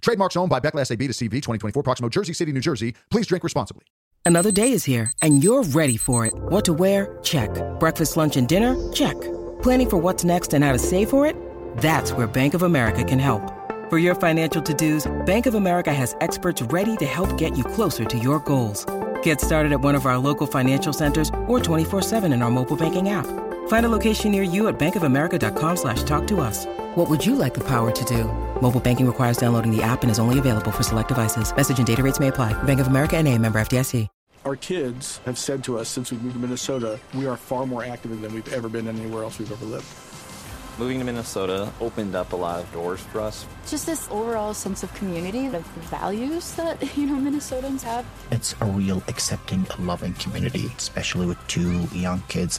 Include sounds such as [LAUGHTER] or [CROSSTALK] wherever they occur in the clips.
Trademarks owned by Becle S.A.B. de C.V. 2024 Proximo, Jersey City, New Jersey. Please drink responsibly. Another day is here, and you're ready for it. What to wear? Check. Breakfast, lunch, and dinner? Check. Planning for what's next and how to save for it? That's where Bank of America can help. For your financial to dos, Bank of America has experts ready to help get you closer to your goals. Get started at one of our local financial centers or 24-7 in our mobile banking app. Find a location near you at bankofamerica.com slash talk to us. What would you like the power to do? Mobile banking requires downloading the app and is only available for select devices. Message and data rates may apply. Bank of America and a member FDIC. Our kids have said to us since we moved to Minnesota, we are far more active than we've ever been anywhere else we've ever lived. Moving to Minnesota opened up a lot of doors for us. Just this overall sense of community, of values that, [LAUGHS] you know, Minnesotans have. It's a real accepting, loving community, especially with two young kids.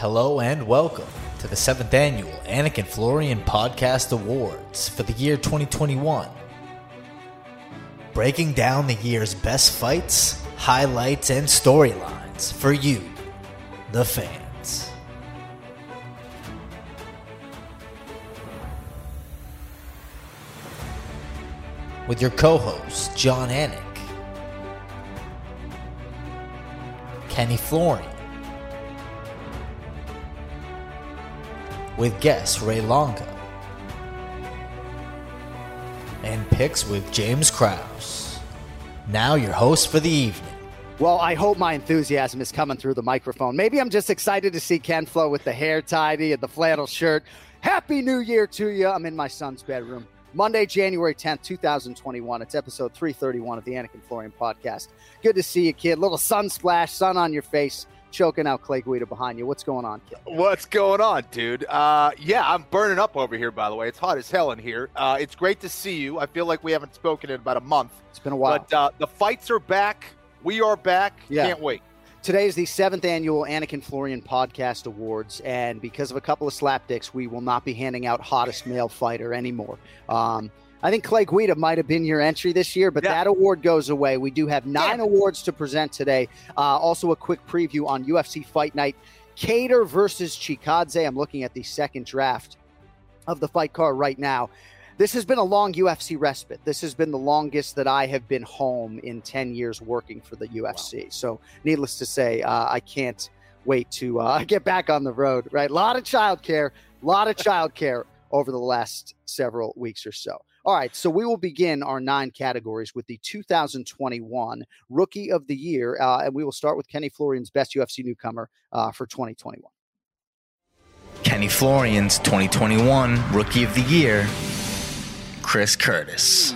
Hello and welcome to the seventh annual Anik and Florian Podcast Awards for the year 2021. Breaking down the year's best fights, highlights, and storylines for you, the fans. With your co hosts, Jon Anik, Kenny Florian, with guest Ray Longo. And picks with James Krause. Now your host for the evening. Well, I hope my enthusiasm is coming through the microphone. Maybe I'm just excited to see Ken Flo with the hair tidy and the flannel shirt. Happy New Year to you. I'm in my son's bedroom. Monday, January 10th, 2021. It's episode 331 of the Anik and Florian podcast. Good to see you, kid. Little sun splash, sun on your face choking out Clay Guida behind you. What's going on, kid? What's going on, dude? Uh, yeah, I'm burning up over here, by the way. It's hot as hell in here. Uh, it's great to see you. I feel like we haven't spoken in about a month. It's been a while. But uh, the fights are back. We are back. Yeah. Can't wait. Today is the seventh annual Anik and Florian Podcast Awards, and because of a couple of slapdicks, we will not be handing out hottest male fighter anymore. Um, I think Clay Guida might have been your entry this year, but Yeah. that award goes away. We do have nine it. awards to present today. Uh, also, a quick preview on UFC Fight Night Kattar versus Chikadze. I'm looking at the second draft of the fight card right now. This has been a long UFC respite. This has been the longest that I have been home in 10 years working for the UFC. So, needless to say, uh, I can't wait to uh, [LAUGHS] get back on the road, right? A lot of childcare, a lot of [LAUGHS] childcare over the last several weeks or so. All right, so we will begin our nine categories with the 2021 Rookie of the Year, uh, and we will start with Kenny Florian's best UFC newcomer uh, for 2021. Kenny Florian's 2021 Rookie of the Year, Chris Curtis.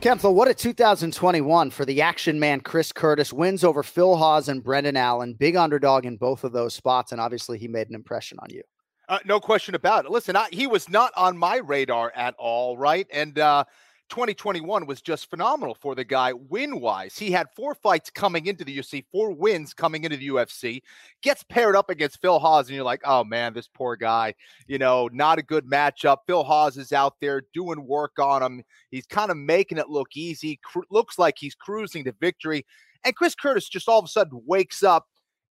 Ken Flo, what a 2021 for the action man Chris Curtis. Wins over Phil Hawes and Brendan Allen. Big underdog in both of those spots, and obviously he made an impression on you. Uh, no question about it. Listen, I, he was not on my radar at all, right? And uh, 2021 was just phenomenal for the guy win wise. He had four fights coming into the UFC, four wins coming into the UFC, gets paired up against Phil Hawes, and you're like, oh man, this poor guy, you know, not a good matchup. Phil Hawes is out there doing work on him. He's kind of making it look easy, looks like he's cruising to victory. And Chris Curtis just all of a sudden wakes up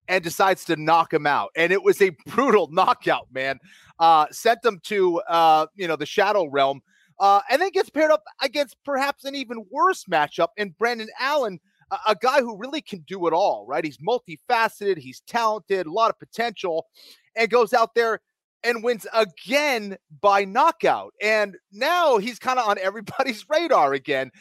and decides to knock him out. And it was a [LAUGHS] brutal knockout, man. Uh, sent him to, uh, you know, the Shadow Realm uh, and then gets paired up against perhaps an even worse matchup in Brendan Allen, a, a guy who really can do it all, right? He's multifaceted, he's talented, a lot of potential, and goes out there and wins again by knockout. And now he's kind of on [LAUGHS] everybody's radar again.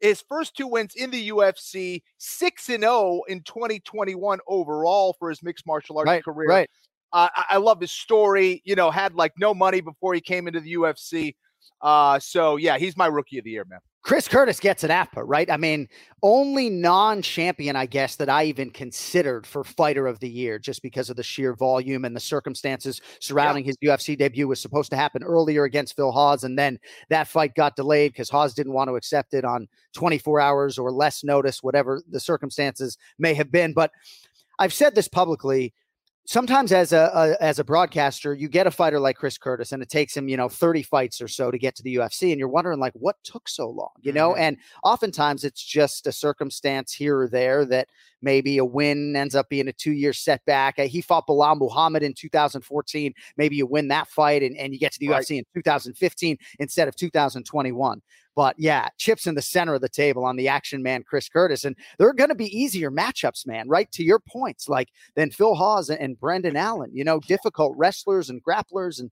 His first two wins in the UFC, 6 and 0 in 2021 overall for his mixed martial arts Right, career. right. Uh, I, I love his story. You know, had like no money before he came into the UFC. Uh, so yeah, he's my rookie of the year, man. Chris Curtis gets an APA, right? I mean, only non-champion, I guess, that I even considered for fighter of the year, just because of the sheer volume and the circumstances surrounding his UFC debut was supposed to happen earlier against Phil Hawes, and then that fight got delayed because Hawes didn't want to accept it on 24 hours or less notice, whatever the circumstances may have been. But I've said this publicly sometimes as a, a, as a broadcaster you get a fighter like chris curtis and it takes him you know 30 fights or so to get to the ufc and you're wondering like what took so long you know Mm-hmm. and oftentimes it's just a circumstance here or there that maybe a win ends up being a two year setback Uh, he fought belal muhammad in 2014 maybe you win that fight and, and you get to the Right. ufc in 2015 instead of 2021 but yeah, chips in the center of the table on the action man, Chris Curtis. And they're going to be easier matchups, man, right? To your points, like than Phil Hawes and Brendan Allen, you know, difficult wrestlers and grapplers. And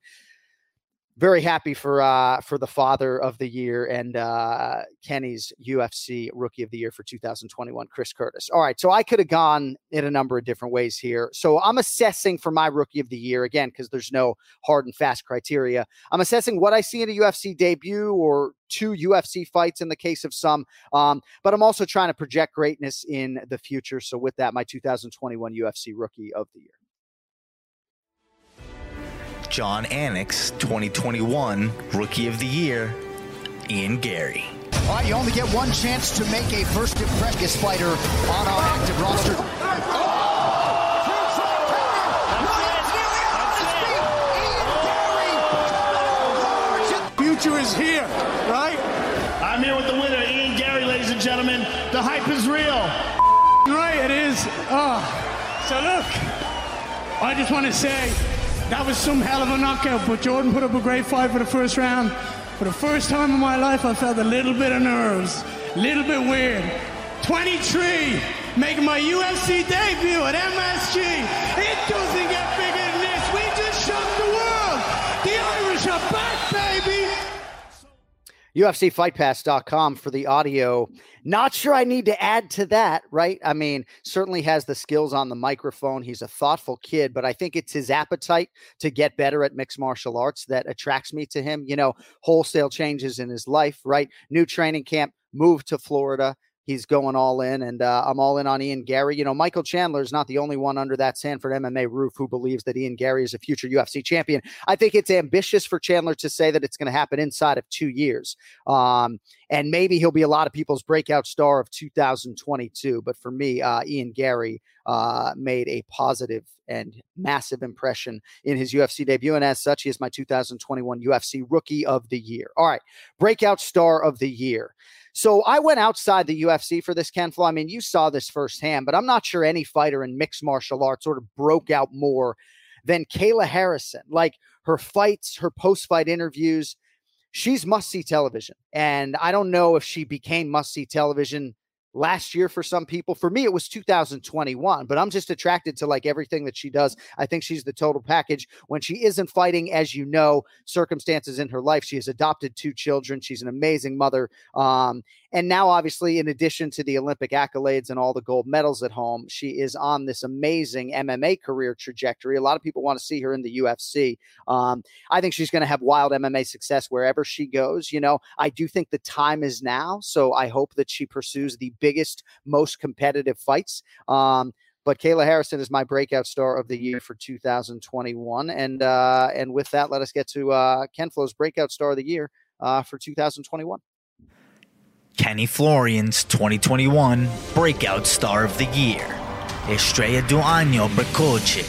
very happy for uh for the father of the year and uh Kenny's UFC rookie of the year for 2021 Chris Curtis. All right, so I could have gone in a number of different ways here. So I'm assessing for my rookie of the year again because there's no hard and fast criteria. I'm assessing what I see in a UFC debut or two UFC fights in the case of some. Um, but I'm also trying to project greatness in the future. So with that, my 2021 UFC rookie of the year. Jon Anik's 2021 Rookie of the Year, Ian Garry. All right, you only get one chance to make a first impression fighter on our active roster. Future is here, right? I'm here with the winner, Ian Garry, ladies and gentlemen. The hype is real. Right, it is. Oh, so look, I just want to say that was some hell of a knockout, but Jordan put up a great fight for the first round. For the first time in my life, I felt a little bit of nerves, a little bit weird. 23, making my UFC debut at MSG. It doesn't get bigger than this. We just shocked the world. The Irish are back, baby. UFCFightPass.com for the audio. Not sure I need to add to that, right? I mean, certainly has the skills on the microphone. He's a thoughtful kid, but I think it's his appetite to get better at mixed martial arts that attracts me to him. You know, wholesale changes in his life, right? New training camp, move to Florida. He's going all in, and uh, I'm all in on Ian Garry. You know, Michael Chandler is not the only one under that Sanford MMA roof who believes that Ian Garry is a future UFC champion. I think it's ambitious for Chandler to say that it's going to happen inside of two years. Um, and maybe he'll be a lot of people's breakout star of 2022. But for me, uh, Ian Garry uh, made a positive and massive impression in his UFC debut. And as such, he is my 2021 UFC Rookie of the Year. All right, breakout star of the year. So I went outside the UFC for this, Ken Flo. I mean, you saw this firsthand, but I'm not sure any fighter in mixed martial arts sort of broke out more than Kayla Harrison. Like her fights, her post fight interviews, she's must see television. And I don't know if she became must see television last year for some people. For me, it was 2021, but I'm just attracted to like everything that she does. I think she's the total package. When she isn't fighting, as you know, circumstances in her life, she has adopted two children. She's an amazing mother. Um, and now, obviously, in addition to the Olympic accolades and all the gold medals at home, she is on this amazing MMA career trajectory. A lot of people want to see her in the UFC. Um, I think she's going to have wild MMA success wherever she goes. You know, I do think the time is now. So I hope that she pursues the biggest, most competitive fights. Um, but Kayla Harrison is my breakout star of the year for 2021. And uh, and with that, let us get to uh, Ken Flo's breakout star of the year uh, for 2021. Kenny Florian's 2021 Breakout Star of the Year, Estrella do Año Precoce,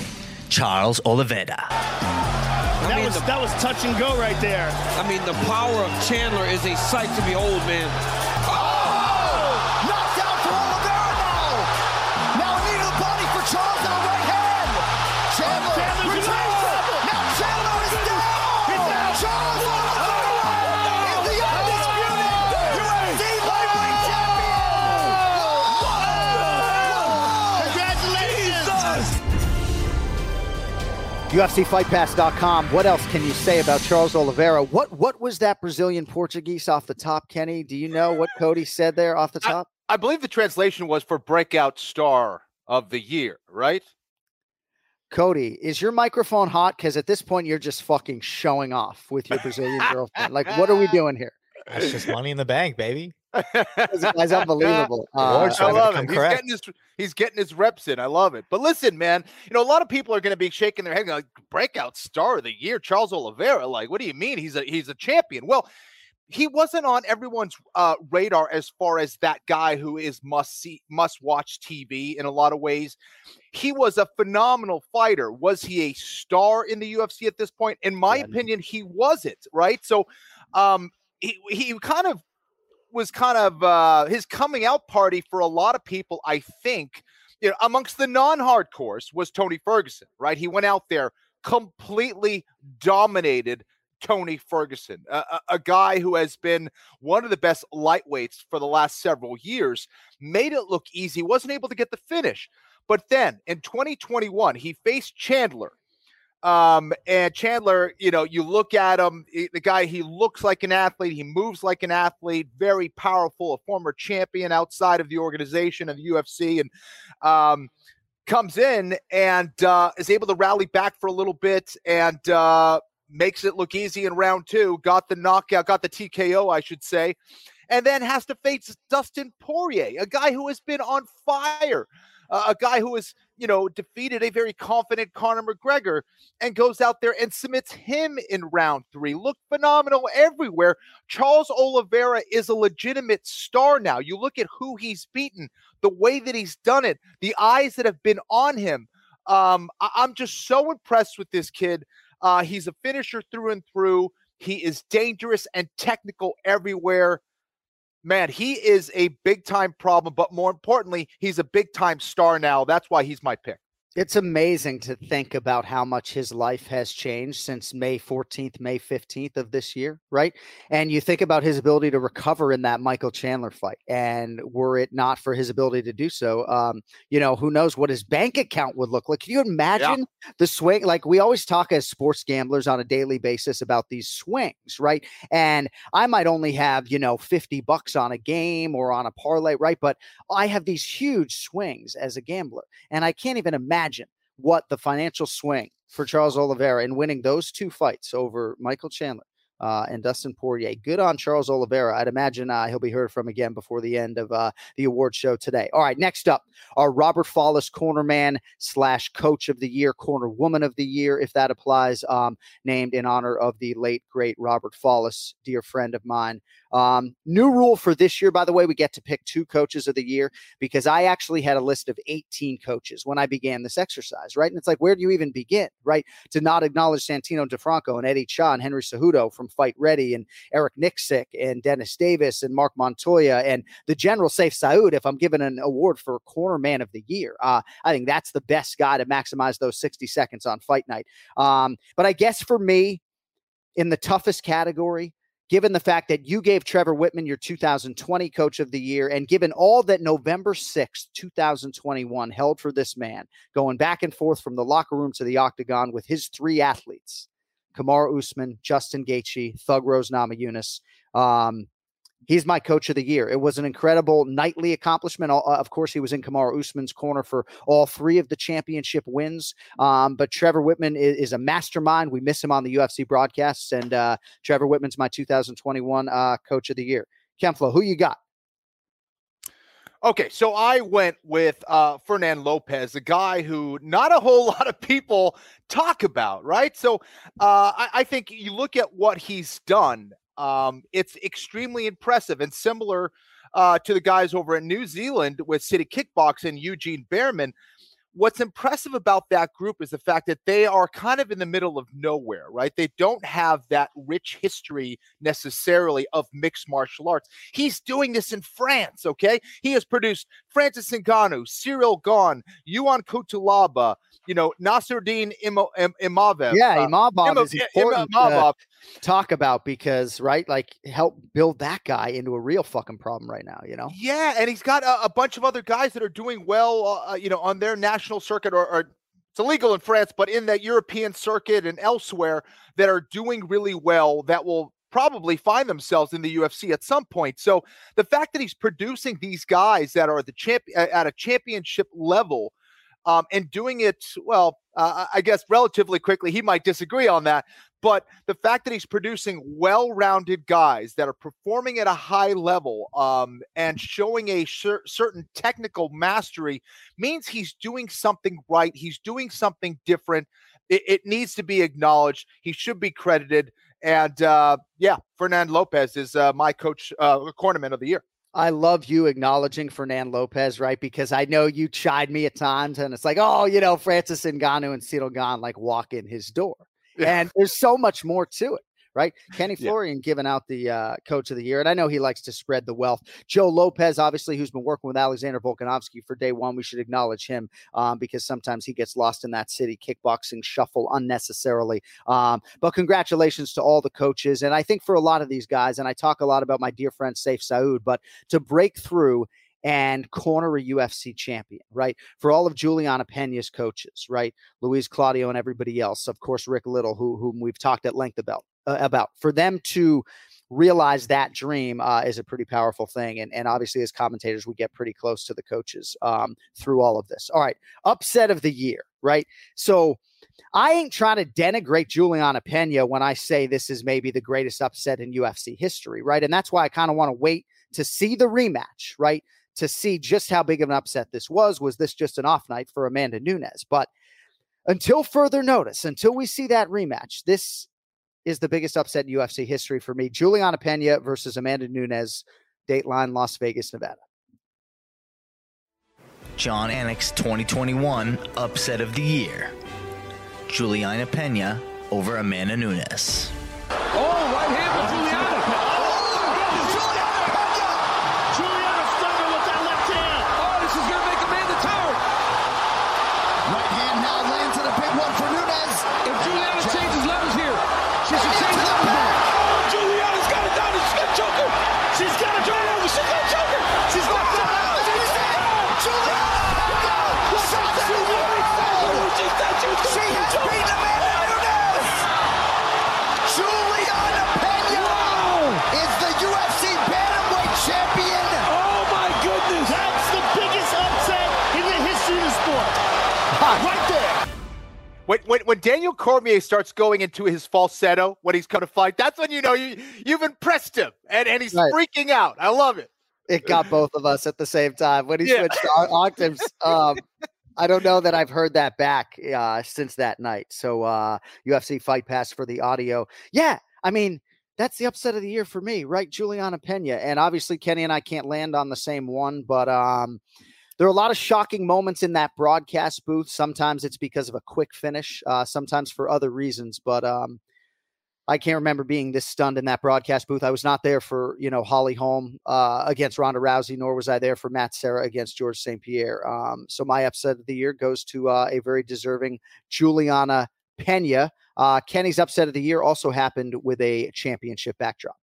Charles Oliveira. That was that was touch and go right there. I mean, the power of Chandler is a sight to behold, man. UFCFightPass.com. What else can you say about Charles Oliveira? What what was that Brazilian Portuguese off the top, Kenny? Do you know what Cody said there off the top? I believe the translation was for breakout star of the year, right? Cody, is your microphone hot? Because at this point, you're just fucking showing off with your Brazilian [LAUGHS] girlfriend. Like, what are we doing here? That's just money in the bank, baby. This guy's unbelievable. [LAUGHS] Uh, I love it. He's getting his he's getting his reps in. I love it. But listen, man, you know a lot of people are going to be shaking their head like breakout star of the year, Charles Oliveira. Like, what do you mean? He's a he's a champion. Well, he wasn't on everyone's uh, radar as far as that guy who is must see must watch TV in a lot of ways. He was a phenomenal fighter. Was he a star in the UFC at this point? In my opinion, he wasn't. Right. So, um, he he kind of was kind of uh, his coming out party for a lot of people. I think, you know, amongst the non-hardcores was Tony Ferguson. Right. He went out there completely dominated Tony Ferguson, a, a, a guy who has been one of the best lightweights for the last several years, made it look easy, wasn't able to get the finish. But then in 2021, he faced Chandler. Um, and Chandler, you know, you look at him, he- the guy, he looks like an athlete, he moves like an athlete, very powerful, a former champion outside of the organization of the UFC, and um, comes in and uh, is able to rally back for a little bit and uh, makes it look easy in round two. Got the knockout, got the TKO, I should say, and then has to face Dustin Poirier, a guy who has been on fire, uh, a guy who has you know defeated a very confident Conor McGregor and goes out there and submits him in round three. Looked phenomenal everywhere. Charles Oliveira is a legitimate star now. You look at who he's beaten, the way that he's done it, the eyes that have been on him. Um, I- I'm just so impressed with this kid. Uh, he's a finisher through and through. He is dangerous and technical everywhere. Man, he is a big time problem, but more importantly, he's a big time star now. That's why he's my pick. It's amazing to think about how much his life has changed since May 14th, May 15th of this year, right? And you think about his ability to recover in that Michael Chandler fight. And were it not for his ability to do so, um, you know, who knows what his bank account would look like? Can you imagine the swing? Like we always talk as sports gamblers on a daily basis about these swings, right? And I might only have, you know, 50 bucks on a game or on a parlay, right? But I have these huge swings as a gambler. And I can't even imagine what the financial swing for Charles Oliveira in winning those two fights over Michael Chandler uh, and Dustin Poirier. Good on Charles Oliveira. I'd imagine uh, he'll be heard from again before the end of uh, the award show today. All right, next up, our Robert Follis corner man slash coach of the year, corner woman of the year, if that applies, um, named in honor of the late, great Robert Follis, dear friend of mine. Um, new rule for this year, by the way, we get to pick two coaches of the year because I actually had a list of 18 coaches when I began this exercise, right? And it's like, where do you even begin, right? To not acknowledge Santino DeFranco and Eddie Cha and Henry Cejudo from Fight Ready and Eric Nicksick and Dennis Davis and Mark Montoya and the general Saif Saud if I'm given an award for corner man of the year. Uh, I think that's the best guy to maximize those 60 seconds on fight night. Um, but I guess for me, in the toughest category, given the fact that you gave Trevor Wittman your 2020 coach of the year, and given all that November 6th, 2021 held for this man, going back and forth from the locker room to the octagon with his three athletes, Kamaru Usman, Justin Gaethje, Thug Rose Namajunas. Um, he's my coach of the year. It was an incredible nightly accomplishment. Uh, Of course, he was in Kamaru Usman's corner for all three of the championship wins. Um, but Trevor Wittman is, is a mastermind. We miss him on the UFC broadcasts, and uh, Trevor Wittman's my 2021 uh, coach of the year. Ken Flo, who you got? Okay, so I went with uh, Fernand Lopez, a guy who not a whole [LAUGHS] lot of people talk about, right? So uh, I, I think you look at what he's done, um, it's extremely impressive and similar uh, to the guys over in New Zealand with City Kickboxing, Eugene Bareman. What's impressive about that group is the fact that they are kind of in the middle of nowhere, right? They don't have that rich history necessarily of mixed martial arts. He's doing this in France, okay? He has produced Francis Ngannou, Cyril Gane, Yuan Kutalaba, you know, Nasruddin Imo- Im- Imavev. Yeah, uh, Imavov Ima- is I- important Imavov. Talk about because, right, like help build that guy into a real fucking problem right now, you know? Yeah, and he's got a, a bunch of other guys that are doing well, uh, you know, on their national circuit or, or it's illegal in France, but in that European circuit and elsewhere that are doing really well that will probably find themselves in the UFC at some point. So the fact that he's producing these guys that are the champ at a championship level um, and doing it well, uh, I guess relatively quickly, he might disagree on that. But the fact that he's producing well-rounded guys that are performing at a high level um, and showing a cer- certain technical mastery means he's doing something right. He's doing something different. It, it needs to be acknowledged. He should be credited. And uh, yeah, Fernand Lopez is uh, my coach, uh, cornerman of the year. I love you acknowledging Fernand Lopez, right? Because I know you chide me at times, and it's like, oh, you know, Francis Ngannou and Cyril like walk in his door, and there's so much more to it, right? Kenny Yeah. Florian giving out the uh, coach of the year, and I know he likes to spread the wealth. Joe Lopez, obviously, who's been working with Alexander Volkanovski for day one, we should acknowledge him um, because sometimes he gets lost in that city kickboxing shuffle unnecessarily. Um, but congratulations to all the coaches, and I think for a lot of these guys, and I talk a lot about my dear friend Saif Saud, but to break through and corner a UFC champion, right? For all of Julianna Peña's coaches, right? Luis Claudio and everybody else, of course, Rick Little, who whom we've talked at length about, uh, about for them to realize that dream uh, is a pretty powerful thing. And, and obviously, as commentators, we get pretty close to the coaches um, through all of this. All right, upset of the year, right? So I ain't trying to denigrate Julianna Peña when I say this is maybe the greatest upset in UFC history, right? And that's why I kind of want to wait to see the rematch, right? To see just how big of an upset this was. Was this just an off night for Amanda Nunes? But until further notice, until we see that rematch, this is the biggest upset in UFC history for me. Julianna Peña versus Amanda Nunes, Dateline Las Vegas, Nevada. Jon Anik's 2021 Upset of the Year. Julianna Peña over Amanda Nunes. When, when, when Daniel Cormier starts going into his falsetto when he's going to fight, that's when you know you, you've impressed him and, and he's Right. freaking out. I love it. It got both of us at the same time when he Yeah. switched octaves. [LAUGHS] Um, I don't know that I've heard that back uh, since that night. So uh, UFC Fight Pass for the audio. Yeah, I mean that's the upset of the year for me, right? Julianna Peña, and obviously Kenny and I can't land on the same one, but um, there are a lot of shocking moments in that broadcast booth. Sometimes it's because of a quick finish, uh, sometimes for other reasons, but um, I can't remember being this stunned in that broadcast booth. I was not there for, you know, Holly Holm uh, against Ronda Rousey, nor was I there for Matt Serra against George St. Pierre. Um, so my upset of the year goes to uh, a very deserving Julianna Peña. Uh, Kenny's upset of the year also happened with a championship backdrop.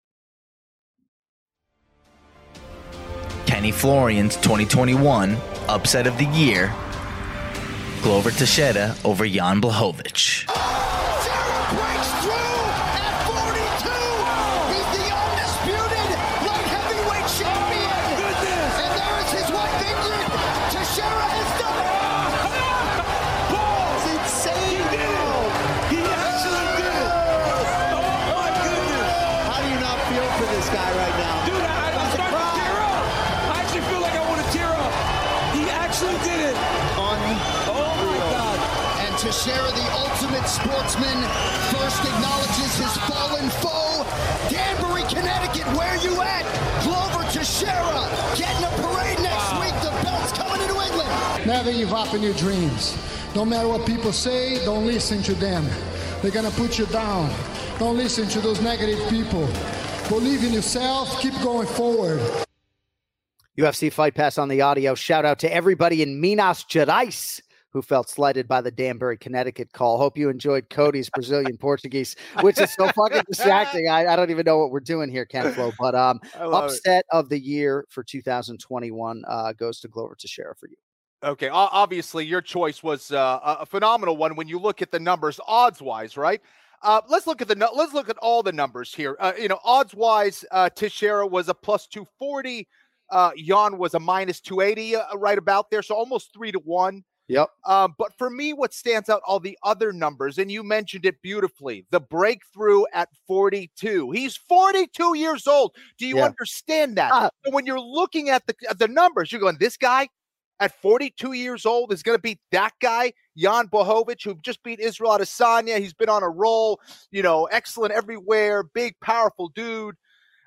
Kenny Florian's 2021 Upset of the Year. Glover Teixeira over Jan Blachowicz. Never give up in your dreams. No matter what people say, don't listen to them. They're gonna put you down. Don't listen to those negative people. Believe in yourself, keep going forward. UFC Fight Pass on the audio. Shout out to everybody in Minas Gerais who felt slighted by the Danbury, Connecticut call. Hope you enjoyed Cody's Brazilian [LAUGHS] Portuguese, which is so fucking distracting. I, I, don't even know what we're doing here, Ken Flo. But um, upset it. of the year for 2021 uh, goes to Glover Teixeira for you. Okay, obviously your choice was uh, a phenomenal one when you look at the numbers odds wise, right? Uh, let's look at the let's look at all the numbers here. Uh, you know, odds wise, uh, Teixeira was a plus two forty. Uh, Jan was a minus two eighty, uh, right about there, so almost three to one. Yep. Um, but for me, what stands out all the other numbers, and you mentioned it beautifully, the breakthrough at 42. He's 42 years old. Do you yeah. understand that? Uh, so when you're looking at the at the numbers, you're going, this guy at 42 years old is going to beat that guy, Jan Blachowicz, who just beat Israel Adesanya. He's been on a roll, you know, excellent everywhere, big, powerful dude.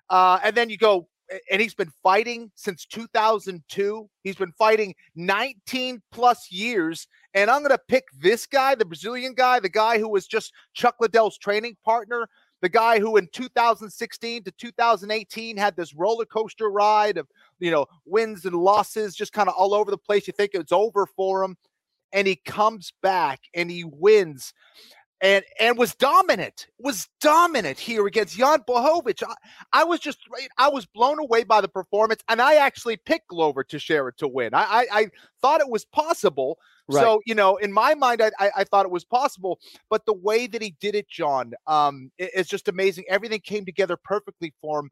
Uh, and then you go, and he's been fighting since 2002. He's been fighting 19 plus years. And I'm going to pick this guy, the Brazilian guy, the guy who was just Chuck Liddell's training partner, the guy who in 2016 to 2018 had this roller coaster ride of, you know, wins and losses, just kind of all over the place. You think it's over for him. And he comes back and he wins and and was dominant, was dominant here against Jan Blachowicz. I, I, was just I was blown away by the performance, and I actually picked Glover Teixeira to win. I I, I thought it was possible. Right. So you know, in my mind, I, I, I thought it was possible, but the way that he did it, John, um, it, it's just amazing. Everything came together perfectly for him.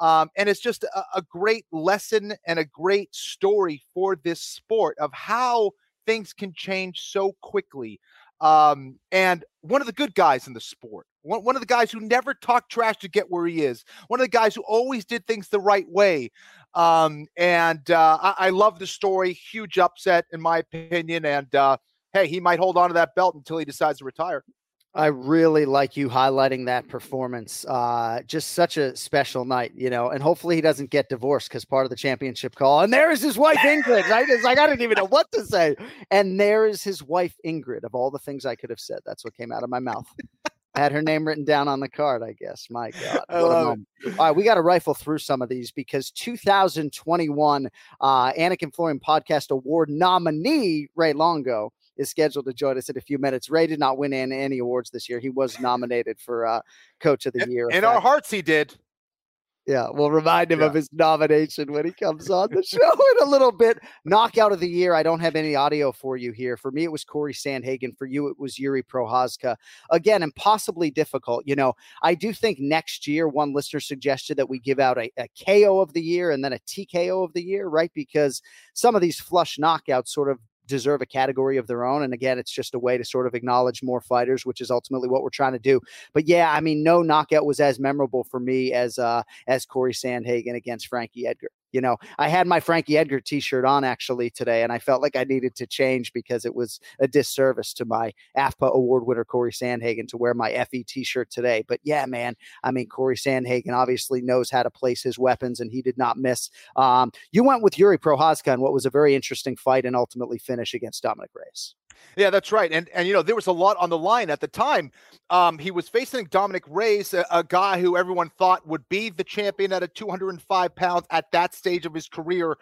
Um, and it's just a, a great lesson and a great story for this sport of how things can change so quickly. Um, and one of the good guys in the sport, one, one of the guys who never talked trash to get where he is, one of the guys who always did things the right way. Um, and uh, I, I, love the story. Huge upset, in my opinion. And uh, hey, he might hold on to that belt until he decides to retire. I really like you highlighting that performance. Uh, just such a special night, you know, and hopefully he doesn't get divorced because part of the championship call. And there is his wife Ingrid, right? It's like I didn't even know what to say. And there is his wife Ingrid. Of all the things I could have said, that's what came out of my mouth. I had her name written down on the card, I guess. My God. All right, we got to rifle through some of these because 2021 uh, Anik & Florian Podcast Award nominee Ray Longo is scheduled to join us in a few minutes. Ray did not win any awards this year. He was nominated for uh, Coach of the Year. In, in our hearts, he did. Yeah, we'll remind him yeah. of his nomination when he comes on the show [LAUGHS] in a little bit. Knockout of the year. I don't have any audio for you here. For me, it was Corey Sandhagen. For you, it was Jiri Prochazka. Again, impossibly difficult. You know, I do think next year, one listener suggested that we give out a, a KO of the year and then a TKO of the year, right? Because some of these flush knockouts sort of deserve a category of their own. And again, it's just a way to sort of acknowledge more fighters, which is ultimately what we're trying to do. But yeah, I mean, no knockout was as memorable for me as uh as Corey Sandhagen against Frankie Edgar. You know, I had my Frankie Edgar t-shirt on actually today, and I felt like I needed to change because it was a disservice to my AFPA award winner Corey Sandhagen to wear my FE t-shirt today. But yeah, man, I mean, Corey Sandhagen obviously knows how to place his weapons, and he did not miss. Um, you went with Jiri Prochazka in what was a very interesting fight and ultimately finish against Dominick Reyes. Yeah, that's right. And and you know there was a lot on the line at the time. Um, he was facing Dominick Reyes, a, a, guy who everyone thought would be the champion at a 205 pounds at that stage of his career.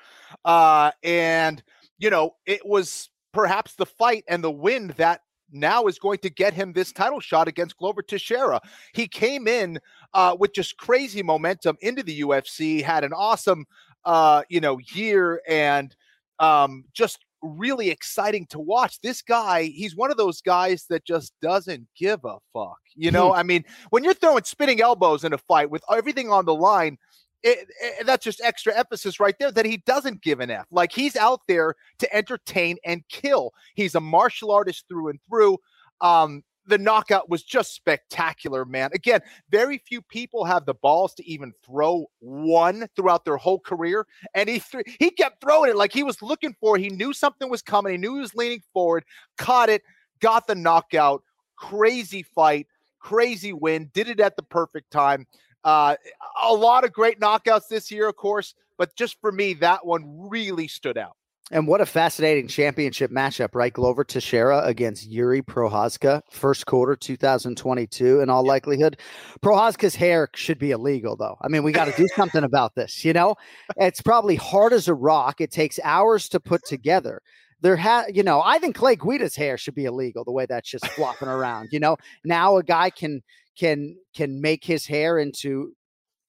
Uh, and you know it was perhaps the fight and the win that now is going to get him this title shot against Glover Teixeira. He came in uh, with just crazy momentum into the UFC, had an awesome, uh, you know, year and um, just really exciting to watch. This guy, he's one of those guys that just doesn't give a fuck. You know, I mean, when you're throwing spinning elbows in a fight with everything on the line, it, it, that's just extra emphasis right there that he doesn't give an F. Like he's out there to entertain and kill. He's a martial artist through and through. Um, the knockout was just spectacular, man. Again, very few people have the balls to even throw one throughout their whole career, and he th- he kept throwing it like he was looking for. It. He knew something was coming. He knew he was leaning forward, caught it, got the knockout. Crazy fight, crazy win. Did it at the perfect time. Uh, a lot of great knockouts this year, of course, but just for me, that one really stood out. And what a fascinating championship matchup, right? Glover Teixeira against Jiri Prochazka, first quarter 2022, in all likelihood. Prochazka's hair should be illegal, though. I mean, we got to do something about this, you know? It's probably hard as a rock. It takes hours to put together. There ha you know, I think Clay Guida's hair should be illegal the way that's just flopping around. You know, now a guy can can can make his hair into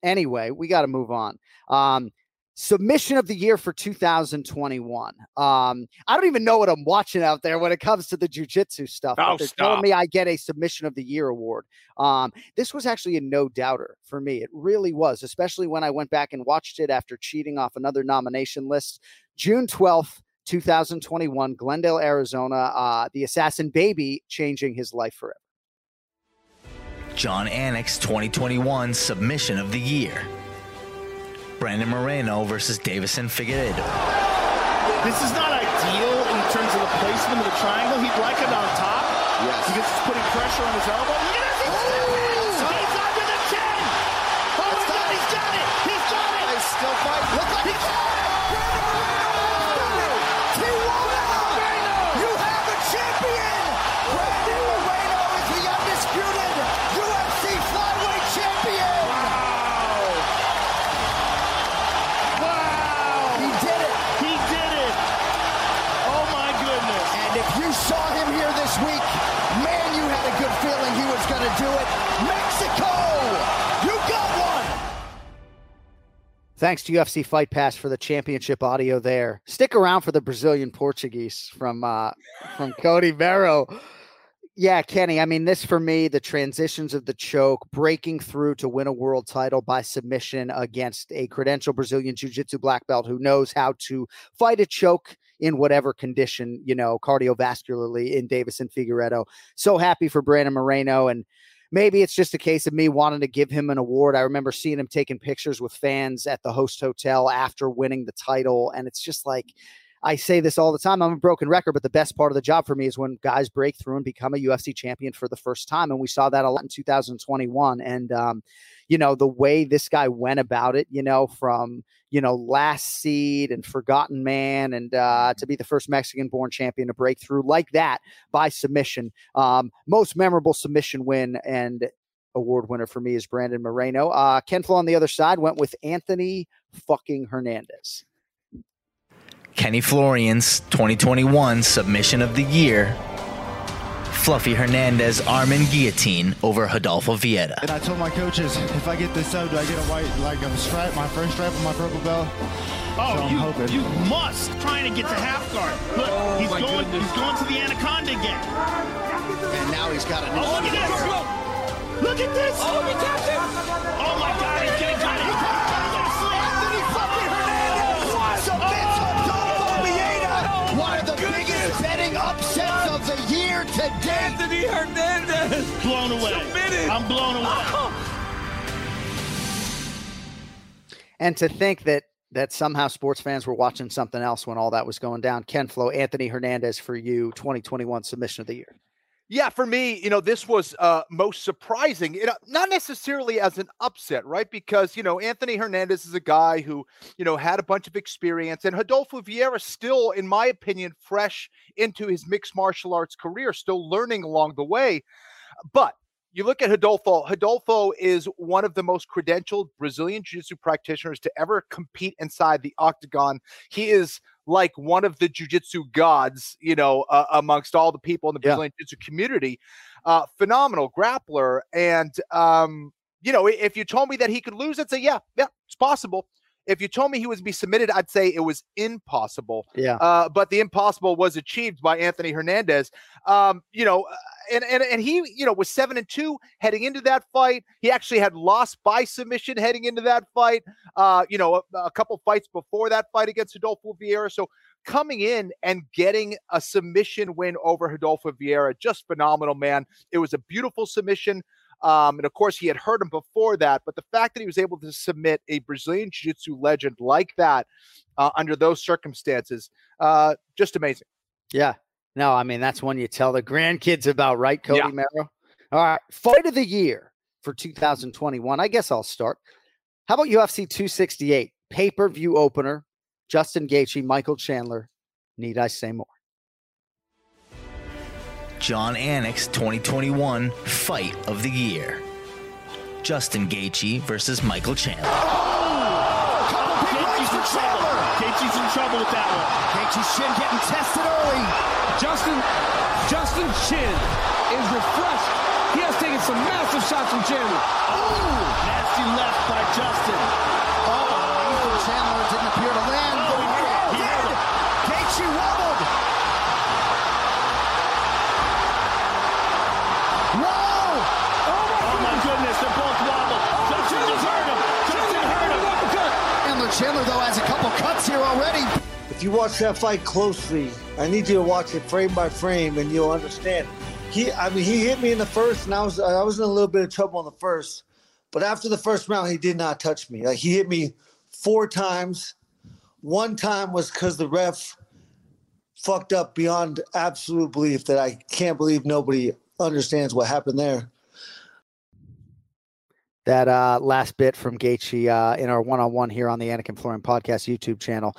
anyway, we got to move on. Um, submission of the year for 2021. Um, I don't even know what I'm watching out there when it comes to the jujitsu stuff. Oh, they're stop. telling me I get a submission of the year award. Um, this was actually a no doubter for me. It really was, especially when I went back and watched it after cheating off another nomination list. June 12th. 2021, Glendale, Arizona. Uh, the assassin baby changing his life forever. Jon Anik's 2021 Submission of the Year. Brandon Moreno versus Deiveson Figueiredo. This is not ideal in terms of the placement of the triangle. He'd like it on top. Yes. Because it's putting pressure on his elbow. Thanks to UFC Fight Pass for the championship audio there. Stick around for the Brazilian Portuguese from uh from Cody Merrow. Yeah, Kenny. I mean, this for me, the transitions of the choke, breaking through to win a world title by submission against a credential Brazilian Jiu Jitsu black belt who knows how to fight a choke in whatever condition, you know, cardiovascularly in Deiveson Figueiredo. So happy for Brandon Moreno. And maybe it's just a case of me wanting to give him an award. I remember seeing him taking pictures with fans at the host hotel after winning the title. And it's just like, I say this all the time. I'm a broken record, but the best part of the job for me is when guys break through and become a UFC champion for the first time. And we saw that a lot in 2021. And, um, you know, the way this guy went about it, you know, from, you know, last seed and forgotten man and uh, to be the first Mexican born champion to break through like that by submission. Um, most memorable submission win and award winner for me is Brandon Moreno. Uh, Ken Flo on the other side went with Anthony fucking Hernandez. Kenny Florian's 2021 Submission of the Year. Fluffy Hernandez arm and guillotine over Rodolfo Vieira. And I told my coaches, if I get this up, do I get a white, like a stripe, my first stripe on my purple belt? Oh, So I'm you, hoping. you must trying to get to half guard. Look, Oh, he's going. goodness. He's going to the anaconda again. And now he's got a new Oh, look at this! Look at this! Oh, he tapped him! Oh my God, he's getting caught. Anthony Hernandez. blown away. Submitted. I'm blown away. Oh. And to think that that somehow sports fans were watching something else when all that was going down. Ken Flo, Anthony Hernandez for you, 2021 submission of the year. Yeah, for me, you know, this was uh, most surprising. Know, not necessarily as an upset, right? Because you know, Anthony Hernandez is a guy who, you know, had a bunch of experience, and Rodolfo Vieira still, in my opinion, fresh into his mixed martial arts career, still learning along the way. But you look at Rodolfo. Rodolfo is one of the most credentialed Brazilian Jiu-Jitsu practitioners to ever compete inside the octagon. He is like one of the Jiu-Jitsu gods, you know, uh, amongst all the people in the Yeah. Brazilian Jiu-Jitsu community. Uh, phenomenal grappler, and um, you know, if you told me that he could lose, I'd say, yeah, yeah, it's possible. If you told me he was be submitted, I'd say it was impossible. Yeah. Uh, but the impossible was achieved by Anthony Hernandez. Um, you know, uh, and and and he, you know, was seven and two heading into that fight. He actually had lost by submission heading into that fight. Uh, you know, a, a couple fights before that fight against Adolfo Vieira. So coming in and getting a submission win over Rodolfo Vieira, just phenomenal, man. It was a beautiful submission. Um, and of course, he had heard him before that, but the fact that he was able to submit a Brazilian Jiu Jitsu legend like that uh, under those circumstances, uh, just amazing. Yeah. No, I mean, that's one you tell the grandkids about, right, Cody Yeah. Merrow? All right. Fight of the year for 2021. I guess I'll start. How about UFC 268? Pay per view opener. Justin Gaethje, Michael Chandler. Need I say more? Jon Anik's 2021 Fight of the Year. Justin Gaethje versus Michael Chandler. Oh! Gaethje's in trouble Gaethje's in trouble with that one. Gaethje's chin getting tested early. Justin, Justin chin is refreshed. He has taken some massive shots from Chandler. Oh! nasty left by Justin. Oh, Ethan Chandler didn't appear to land. If you watch that fight closely, I need you to watch it frame by frame, and you'll understand. He, I mean, he hit me in the first, and I was, I was in a little bit of trouble in the first, but after the first round, he did not touch me. Like he hit me four times. One time was because the ref fucked up beyond absolute belief that I can't believe nobody understands what happened there. That uh, last bit from Gaethje uh, in our one-on-one here on the Anik and Florian podcast YouTube channel.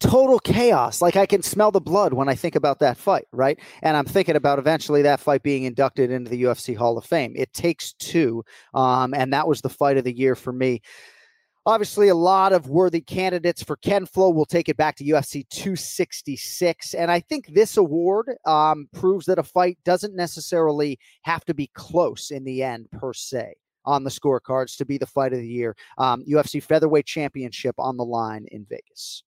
Total chaos. Like I can smell the blood when I think about that fight, right? And I'm thinking about eventually that fight being inducted into the UFC Hall of Fame. It takes two, um, and that was the fight of the year for me. Obviously, a lot of worthy candidates for Ken Flo. We'll take it back to UFC 266. And I think this award um, proves that a fight doesn't necessarily have to be close in the end, per se, on the scorecards to be the fight of the year. Um, UFC Featherweight Championship on the line in Vegas.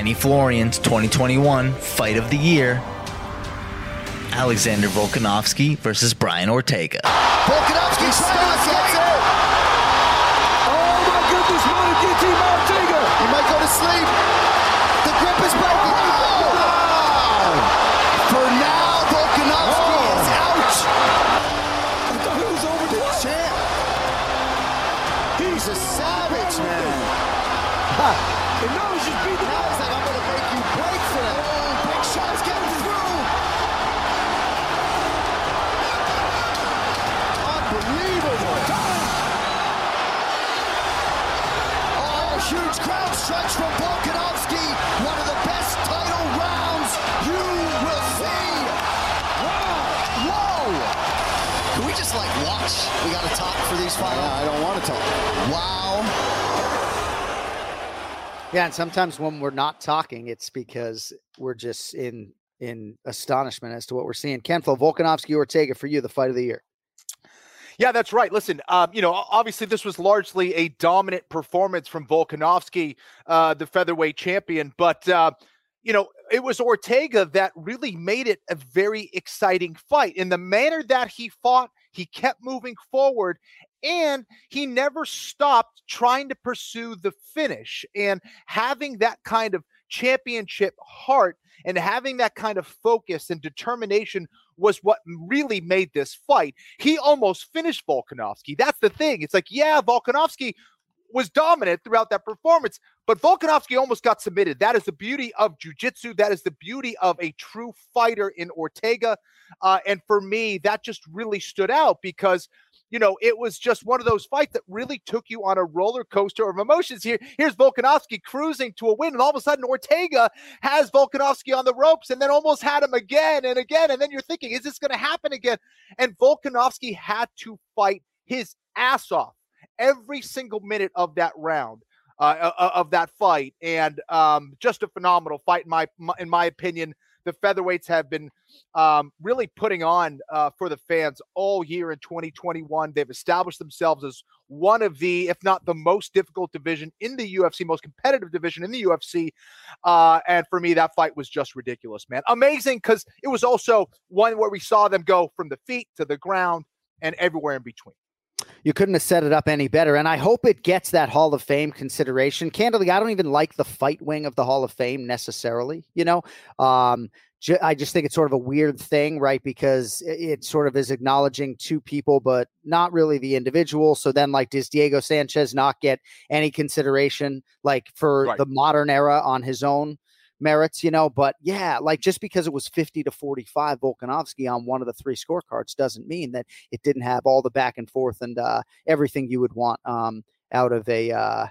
Kenny Florian's 2021 Fight of the Year. Alexander Volkanovski versus Brian Ortega. Volkanovski tries gets it. Oh my goodness, what a Ortega. He might go to sleep. The grip is broken. I don't want to talk. Wow. Yeah, and sometimes when we're not talking, it's because we're just in in astonishment as to what we're seeing. Ken Flo, Volkanovski, Ortega for you, the fight of the year. Yeah, that's right. Listen, um, you know, obviously this was largely a dominant performance from Volkanovski, uh, the featherweight champion, but uh, you know, it was Ortega that really made it a very exciting fight. In the manner that he fought, he kept moving forward and he never stopped trying to pursue the finish. And having that kind of championship heart and having that kind of focus and determination was what really made this fight. He almost finished Volkanovski. That's the thing. It's like, yeah, Volkanovski was dominant throughout that performance, but Volkanovski almost got submitted. That is the beauty of jujitsu. That is the beauty of a true fighter in Ortega. Uh, and for me, that just really stood out because you know, it was just one of those fights that really took you on a roller coaster of emotions. Here, here's Volkanovski cruising to a win, and all of a sudden Ortega has Volkanovski on the ropes, and then almost had him again and again. And then you're thinking, is this going to happen again? And Volkanovski had to fight his ass off every single minute of that round. Uh, of that fight, and um, just a phenomenal fight in my in my opinion. The featherweights have been um, really putting on uh, for the fans all year in 2021. They've established themselves as one of the, if not the most difficult division in the UFC, most competitive division in the UFC. Uh, and for me, that fight was just ridiculous, man. Amazing because it was also one where we saw them go from the feet to the ground and everywhere in between. You couldn't have set it up any better. And I hope it gets that Hall of Fame consideration. Candidly, I don't even like the fight wing of the Hall of Fame necessarily. You know, um, ju- I just think it's sort of a weird thing, right? Because it, it sort of is acknowledging two people, but not really the individual. So then, like, does Diego Sanchez not get any consideration, like, for Right. the modern era on his own? Merits, you know. But yeah, like just because it was 50 to 45 Volkanovski on one of the three scorecards doesn't mean that it didn't have all the back and forth and uh, everything you would want um, out of a uh,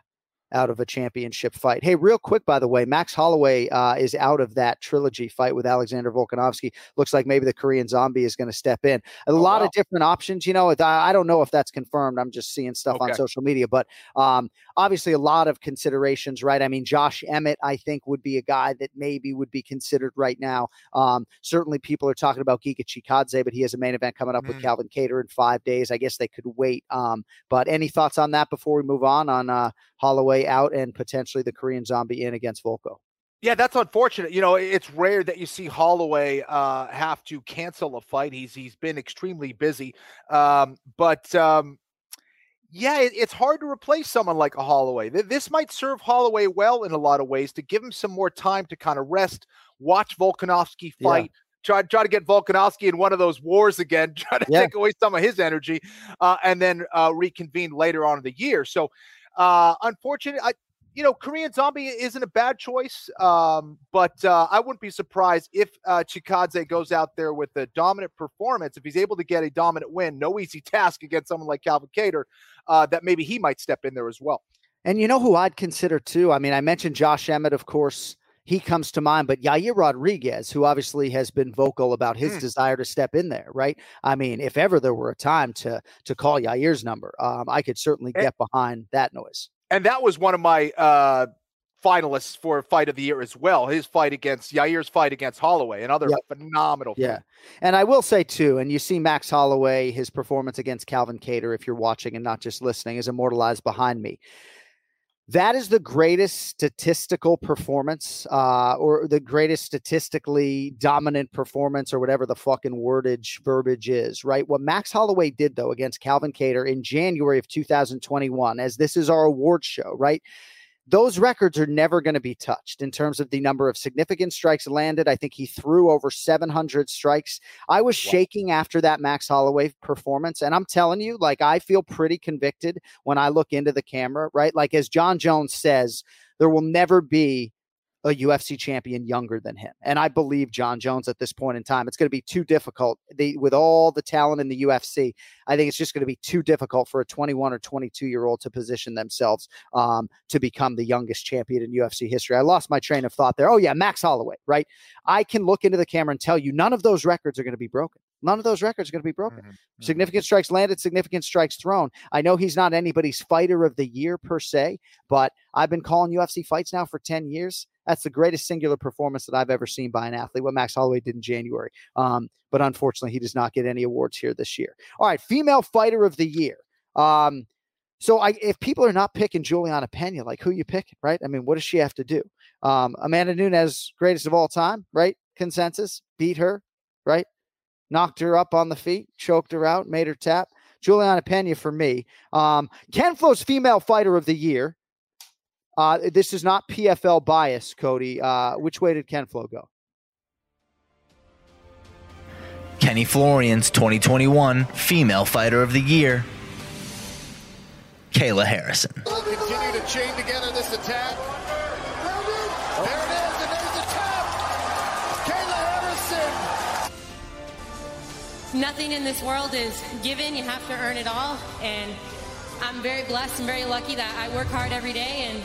out of a championship fight. Hey, real quick, by the way, Max Holloway uh, is out of that trilogy fight with Alexander Volkanovski. Looks like maybe the Korean Zombie is going to step in. A lot wow. of different options. You know, I, I don't know if that's confirmed. I'm just seeing stuff on social media, but um, obviously a lot of considerations, right? I mean, Josh Emmett, I think, would be a guy that maybe would be considered right now. Um, certainly, people are talking about Giga Chikadze, but he has a main event coming up with Calvin Kattar in five days. I guess they could wait. Um, but any thoughts on that before we move on on uh, Holloway out and potentially the Korean Zombie in against Volko? Yeah, that's unfortunate. You know, it's rare that you see Holloway uh, have to cancel a fight. He's he's been extremely busy, um, but um, yeah, it, it's hard to replace someone like a Holloway. This might serve Holloway well in a lot of ways to give him some more time to kind of rest, watch Volkanovski Yeah. fight. Try, try to get Volkanovski in one of those wars again. [LAUGHS] Try to Yeah. take away some of his energy, uh, and then uh, reconvene later on in the year. So, uh, unfortunate. I, you know, Korean Zombie isn't a bad choice, um, but uh, I wouldn't be surprised if uh, Chikadze goes out there with a dominant performance. If he's able to get a dominant win, no easy [LAUGHS] task against someone like Calvin Kattar, uh, that maybe he might step in there as well. And you know who I'd consider too? I mean, I mentioned Josh Emmett, of course. He comes to mind, but Yair Rodriguez, who obviously has been vocal about his Hmm. desire to step in there, right? I mean, if ever there were a time to to call Yair's number, um, I could certainly And- get behind that noise. And that was one of my uh, finalists for fight of the year as well. His fight against Yair's fight against Holloway, another Yep. phenomenal. fight. Yeah. And I will say too, and you see Max Holloway, his performance against Calvin Kattar, if you're watching and not just listening, is immortalized behind me. That is the greatest statistical performance, uh, or the greatest statistically dominant performance, or whatever the fucking wordage verbiage is, right? What Max Holloway did though against Calvin Kattar in January of 2021, as this is our awards show, right? Those records are never going to be touched in terms of the number of significant strikes landed. I think he threw over 700 strikes. I was shaking after that Max Holloway performance. And I'm telling you, like, I feel pretty convicted when I look into the camera, right? Like, as Jon Jones says, there will never be a UFC champion younger than him. And I believe Jon Jones at this point in time. It's going to be too difficult. They, with all the talent in the UFC, I think it's just going to be too difficult for a 21 or 22 year old to position themselves um, to become the youngest champion in UFC history. I lost my train of thought there. Oh, yeah, Max Holloway, right? I can look into the camera and tell you none of those records are going to be broken. None of those records are going to be broken. Significant strikes landed, significant strikes thrown. I know he's not anybody's fighter of the year per se, but I've been calling UFC fights now for 10 years. That's the greatest singular performance that I've ever seen by an athlete, what Max Holloway did in January. Um, but unfortunately, he does not get any awards here this year. All right, female fighter of the year. Um, so I, if people are not picking Julianna Peña, like who you picking, right? I mean, what does she have to do? Um, Amanda Nunes, greatest of all time, right? Consensus, beat her, right? Knocked her up on the feet, choked her out, made her tap. Julianna Peña for me. Um, Ken Flo's female fighter of the year. Uh, this is not PFL bias, Cody. Uh, which way did Ken Flo go? Kenny Florian's 2021 Female Fighter of the Year, Kayla Harrison. Continue to chain together this attack. There it is, and there's the tap. Kayla Harrison. Nothing in this world is given. You have to earn it all. And I'm very blessed and very lucky that I work hard every day. And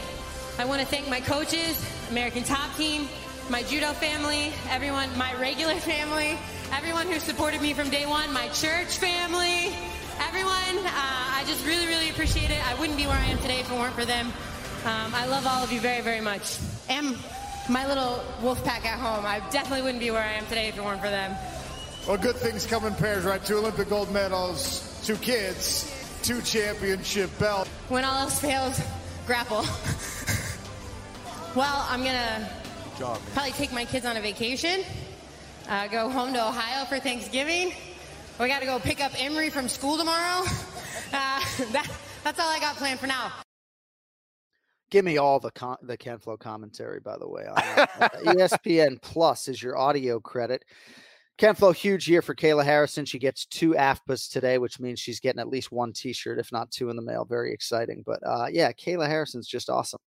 I want to thank my coaches, American Top Team, my judo family, everyone, my regular [LAUGHS] family, everyone who supported me from day one, my church family, everyone. Uh, I just really, really appreciate it. I wouldn't be where I am today if it weren't for them. Um, I love all of you very, very much. And my little wolf pack at home. I definitely wouldn't be where I am today if it weren't for them. Well, good things come in pairs, right? Two Olympic gold medals, two kids, two championship belts. When all else fails, grapple. [LAUGHS] well, I'm gonna job, probably take my kids on a vacation, uh, go home to Ohio for Thanksgiving. We got to go pick up Emery from school tomorrow. [LAUGHS] Uh, that, that's all I got planned for now. Give me all the con- the Ken Flo commentary, by the way. on. ESPN Plus is your audio credit. Ken Flo, huge year for Kayla Harrison. She gets two AFPAs today, which means she's getting at least one T-shirt, if not two, in the mail. Very exciting. But uh, yeah, Kayla Harrison's just awesome.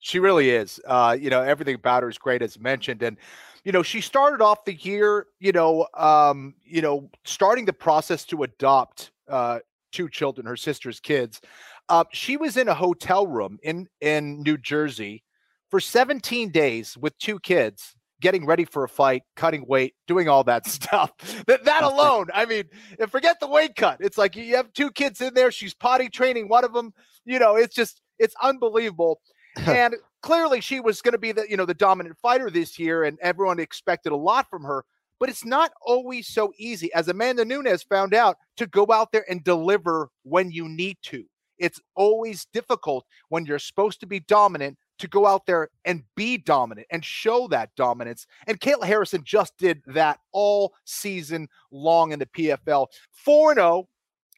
She really is. Uh, you know, everything about her is great, as mentioned. And, you know, she started off the year, you know, um, you know, starting the process to adopt uh two children, her sister's kids. Uh, she was in a hotel room in in New Jersey for 17 days with two kids, getting ready for a fight, cutting weight, doing all that [LAUGHS] stuff. That that alone, I mean, and forget the weight cut. It's like you have two kids in there. She's potty training one of them. You know, it's just it's unbelievable. [LAUGHS] and clearly, she was going to be the you know the dominant fighter this year, and everyone expected a lot from her. But it's not always so easy, as Amanda Nunes found out, to go out there and deliver when you need to. It's always difficult when you're supposed to be dominant to go out there and be dominant and show that dominance. And Kayla Harrison just did that all season long in the PFL. 4 0.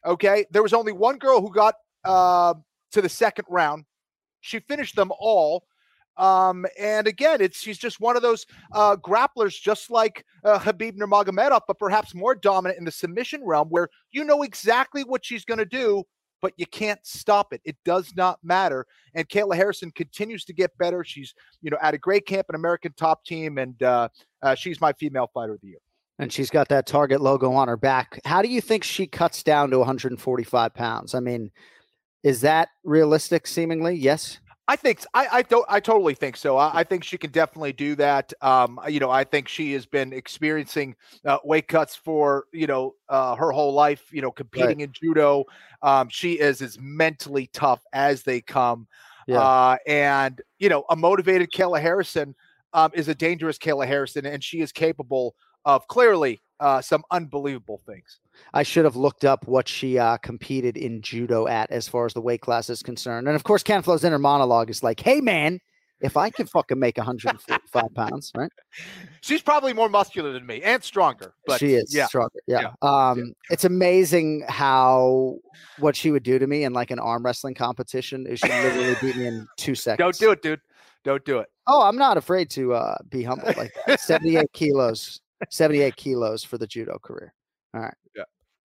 Okay. There was only one girl who got uh, to the second round. She finished them all. Um, and again, it's she's just one of those uh, grapplers, just like uh, Khabib Nurmagomedov, but perhaps more dominant in the submission realm, where you know exactly what she's going to do, but you can't stop it. It does not matter. And Kayla Harrison continues to get better. She's you know at a great camp, an American top team, and uh, uh, she's my female fighter of the year. And she's got that Target logo on her back. How do you think she cuts down to 145 pounds? I mean, is that realistic? Seemingly, yes. I think I I don't I totally think so. I, I, think she can definitely do that. Um, you know, I think she has been experiencing uh, weight cuts for you know uh, her whole life. You know, competing right. in judo. Um, she is as mentally tough as they come. Yeah. Uh, and you know, a motivated Kayla Harrison um, is a dangerous Kayla Harrison, and she is capable of clearly uh, some unbelievable things. I should have looked up what she uh, competed in judo at as far as the weight class is concerned. And of course, Ken Flo's inner monologue is like, hey, man, if I can fucking make 145 [LAUGHS] pounds, right? She's probably more muscular than me and stronger, but she is yeah. stronger. Yeah. yeah. Um, yeah. it's amazing how what she would do to me in like an arm wrestling competition is she literally beat me in two [LAUGHS] seconds. Don't do it, dude. Don't do it. Oh, I'm not afraid to uh, be humble. Like 78 kilos 78 kilos for the judo career. All right. Yeah.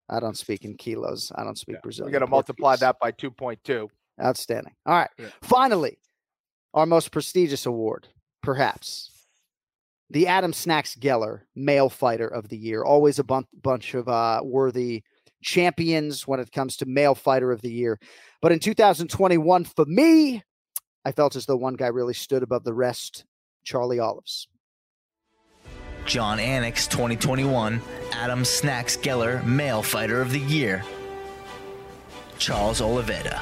I don't speak in kilos. I don't speak yeah. Brazilian. We're going to multiply that by 2.2. Outstanding. All right. Yeah. Finally, our most prestigious award, perhaps. The Adam Snacks Geller Male Fighter of the Year. Always a bun- bunch of uh, worthy champions when it comes to Male Fighter of the Year. But in 2021, for me, I felt as though one guy really stood above the rest Charlie Olives. Jon Anik's 2021 Adam Snacks Geller Male Fighter of the Year, Charles Oliveira.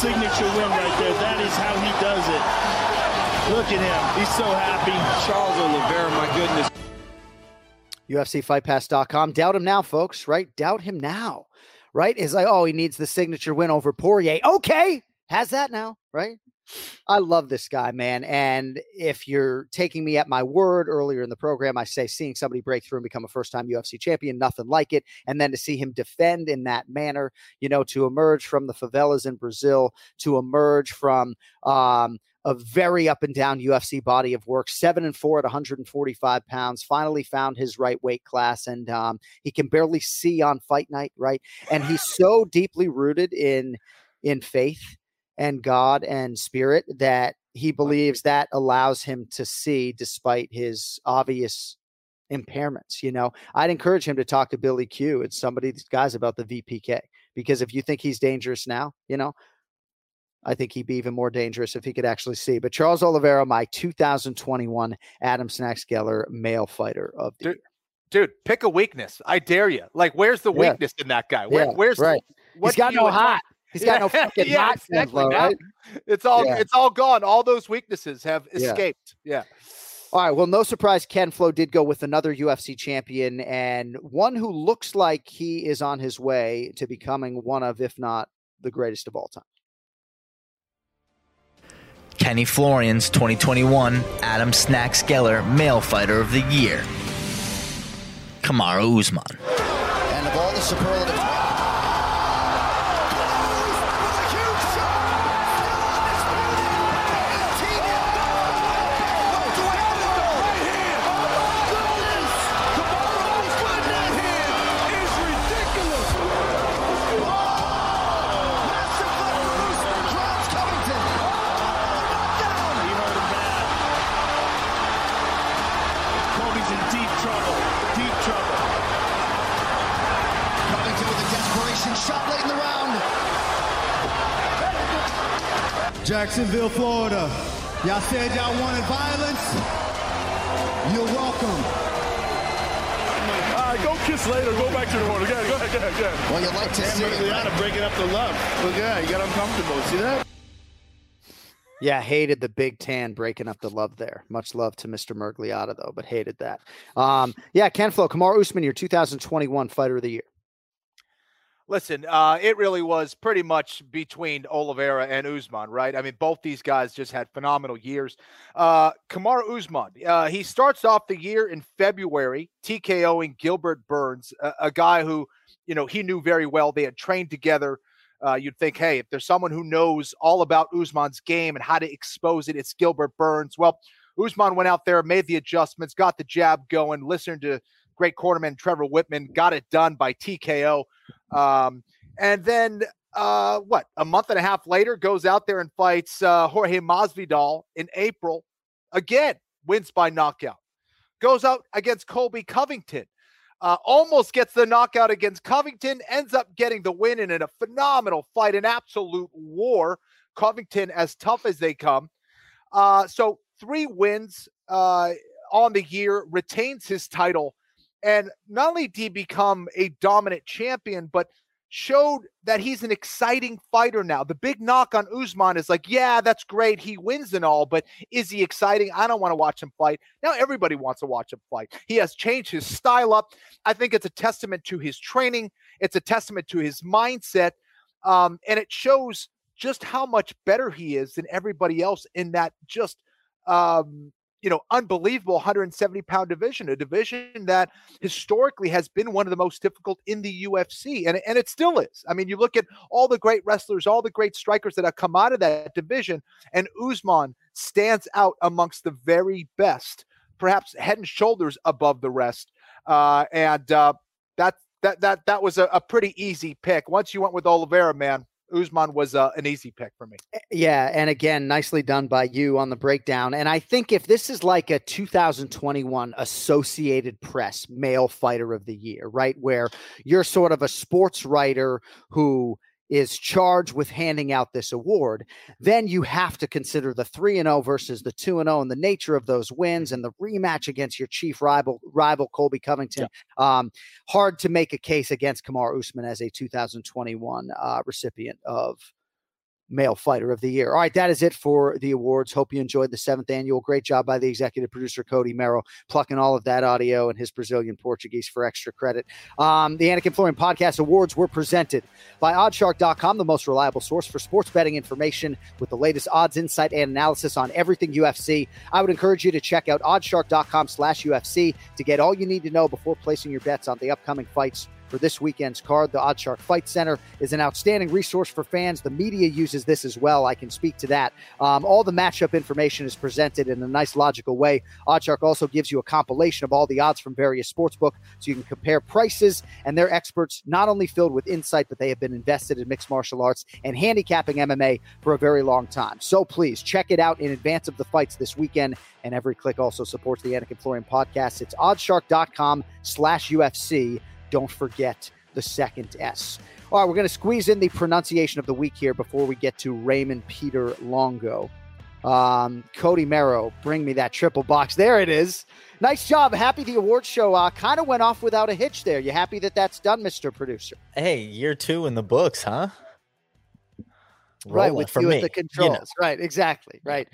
Signature win right there. That is how he does it. Look at him. He's so happy. Charles Oliveira, my goodness. UFCFightPass.com. Doubt him now, folks, right? Doubt him now, right? Is like, oh, he needs the signature win over Poirier. Okay. Has that now, right? I love this guy, man. And if you're taking me at my word earlier in the program, I say seeing somebody break through and become a first time UFC champion, nothing like it. And then to see him defend in that manner, you know, to emerge from the favelas in Brazil, to emerge from, um, a very up and down UFC body of work, seven and four at 145 pounds. Finally found his right weight class, and um, he can barely see on fight night, right? And he's so deeply rooted in in faith and God and spirit that he believes that allows him to see despite his obvious impairments. You know, I'd encourage him to talk to Billy Q and somebody, these guys about the VPK, because if you think he's dangerous now, you know, I think he'd be even more dangerous if he could actually see. But Charles Oliveira, my 2021 Adam Snacks Geller male fighter of the dude, year. Dude, pick a weakness. I dare you. Like, where's the yeah. weakness in that guy? Where, yeah, where's right? The, He's got no hot. He's got yeah, no fucking yeah, hot exactly. right? It's all yeah. it's all gone. All those weaknesses have escaped. Yeah. All right. Well, no surprise, Ken Flo did go with another UFC champion and one who looks like he is on his way to becoming one of, if not the greatest of all time. Kenny Florian's 2021 Adam Snacks Geller Male Fighter of the Year. Kamaru Usman. And of all the superlatives Jacksonville, Florida. Y'all said y'all wanted violence. You're welcome. All right, go kiss later. Go back to the water. Go ahead, go ahead, go ahead. Go ahead. Well, you like to see it, Liana breaking up the love. Look at that. You got uncomfortable. See that? Yeah, hated the Big Tan breaking up the love there. Much love to Mr. Miragliotta, though, but hated that. Um, yeah, Ken Flo, Kamaru Usman, your 2021 Fighter of the Year. Listen, uh, it really was pretty much between Oliveira and Usman, right? I mean, both these guys just had phenomenal years. Uh, Kamaru Usman, uh, he starts off the year in February, TKOing Gilbert Burns, a, a guy who, you know, he knew very well. They had trained together. Uh, you'd think, hey, if there's someone who knows all about Usman's game and how to expose it, it's Gilbert Burns. Well, Usman went out there, made the adjustments, got the jab going, listened to great cornerman Trevor Wittman, got it done by TKO. Um, and then uh, what? A month and a half later, goes out there and fights uh, Jorge Masvidal in April. Again, wins by knockout. Goes out against Colby Covington. Uh, almost gets the knockout against Covington, ends up getting the win in a phenomenal fight, an absolute war. Covington as tough as they come. Uh, so three wins uh, on the year, retains his title, and not only did he become a dominant champion, but showed that he's an exciting fighter now. The big knock on Usman is like, yeah, that's great. He wins and all, but is he exciting? I don't want to watch him fight. Now everybody wants to watch him fight. He has changed his style up. I think it's a testament to his training, it's a testament to his mindset. Um, and it shows just how much better he is than everybody else in that just um, you know, unbelievable 170 pound division, a division that historically has been one of the most difficult in the UFC. And, and it still is. I mean, you look at all the great wrestlers, all the great strikers that have come out of that division, and Usman stands out amongst the very best, perhaps head and shoulders above the rest. Uh, and uh, that, that, that, that was a, a pretty easy pick. Once you went with Oliveira, man, Usman was uh, an easy pick for me. Yeah, and again, nicely done by you on the breakdown. And I think if this is like a 2021 Associated Press Male Fighter of the Year, right, where you're sort of a sports writer who is charged with handing out this award, then you have to consider the 3 and 0 versus the 2 and 0 and the nature of those wins and the rematch against your chief rival rival Colby Covington. Yeah. Um, hard to make a case against Kamaru Usman as a 2021 uh, recipient of Male Fighter of the Year. All right, that is it for the awards. Hope you enjoyed the seventh annual. Great job by the executive producer, Cody Merrow, plucking all of that audio and his Brazilian Portuguese for extra credit. Um, the Anik and Florian Podcast Awards were presented by OddsShark.com, the most reliable source for sports betting information with the latest odds, insight, and analysis on everything UFC. I would encourage you to check out OddsShark.com slash UFC to get all you need to know before placing your bets on the upcoming fights for this weekend's card. The OddsShark Fight Center is an outstanding resource for fans. The media uses this as well. I can speak to that. Um, all the matchup information is presented in a nice, logical way. OddsShark also gives you a compilation of all the odds from various sportsbook so you can compare prices. And they're experts not only filled with insight, but they have been invested in mixed martial arts and handicapping MMA for a very long time. So please check it out in advance of the fights this weekend. And every click also supports the Anik and Florian podcast. It's OddsShark.com slash UFC don't forget the second S. All right, we're going to squeeze in the pronunciation of the week here before we get to Raymond Peter Longo. Um, Cody Merrow, bring me that triple box. There it is. Nice job. Happy the awards show uh, kind of went off without a hitch there. You happy that that's done, Mr. Producer? Hey, year two in the books, huh? Roll right, with you me. at the controls. You know. Right, exactly. Right.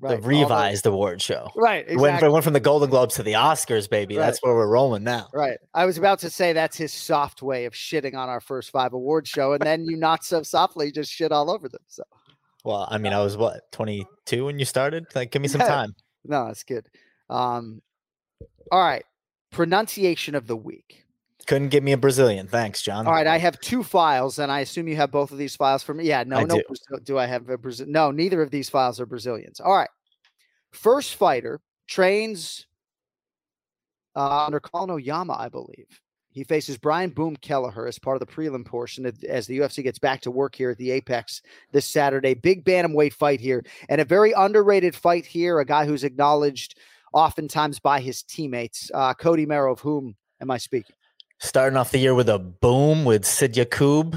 Right. The revised award show. Right. Exactly. Went, from, went from the Golden Globes to the Oscars, baby. Right. That's where we're rolling now. Right. I was about to say that's his soft way of shitting on our first five award show, and then you not so softly just shit all over them. So. Well, I mean, I was what 22 when you started. Like, give me some [LAUGHS] time. no, that's good. Um, all right. Pronunciation of the week. Couldn't give me a Brazilian. Thanks, Jon. All right, I have two files, and I assume you have both of these files for me. Yeah, no, I no. do. Do I have a Brazil? No, neither of these files are Brazilians. All right. First fighter trains uh, under Colin Oyama, I believe. He faces Brian Boom Kelleher as part of the prelim portion of- as the UFC gets back to work here at the Apex this Saturday. Big bantamweight fight here, and a very underrated fight here. A guy who's acknowledged oftentimes by his teammates. Uh, Cody Merrow, of whom am I speaking? Starting off the year with a boom with Sid Yakub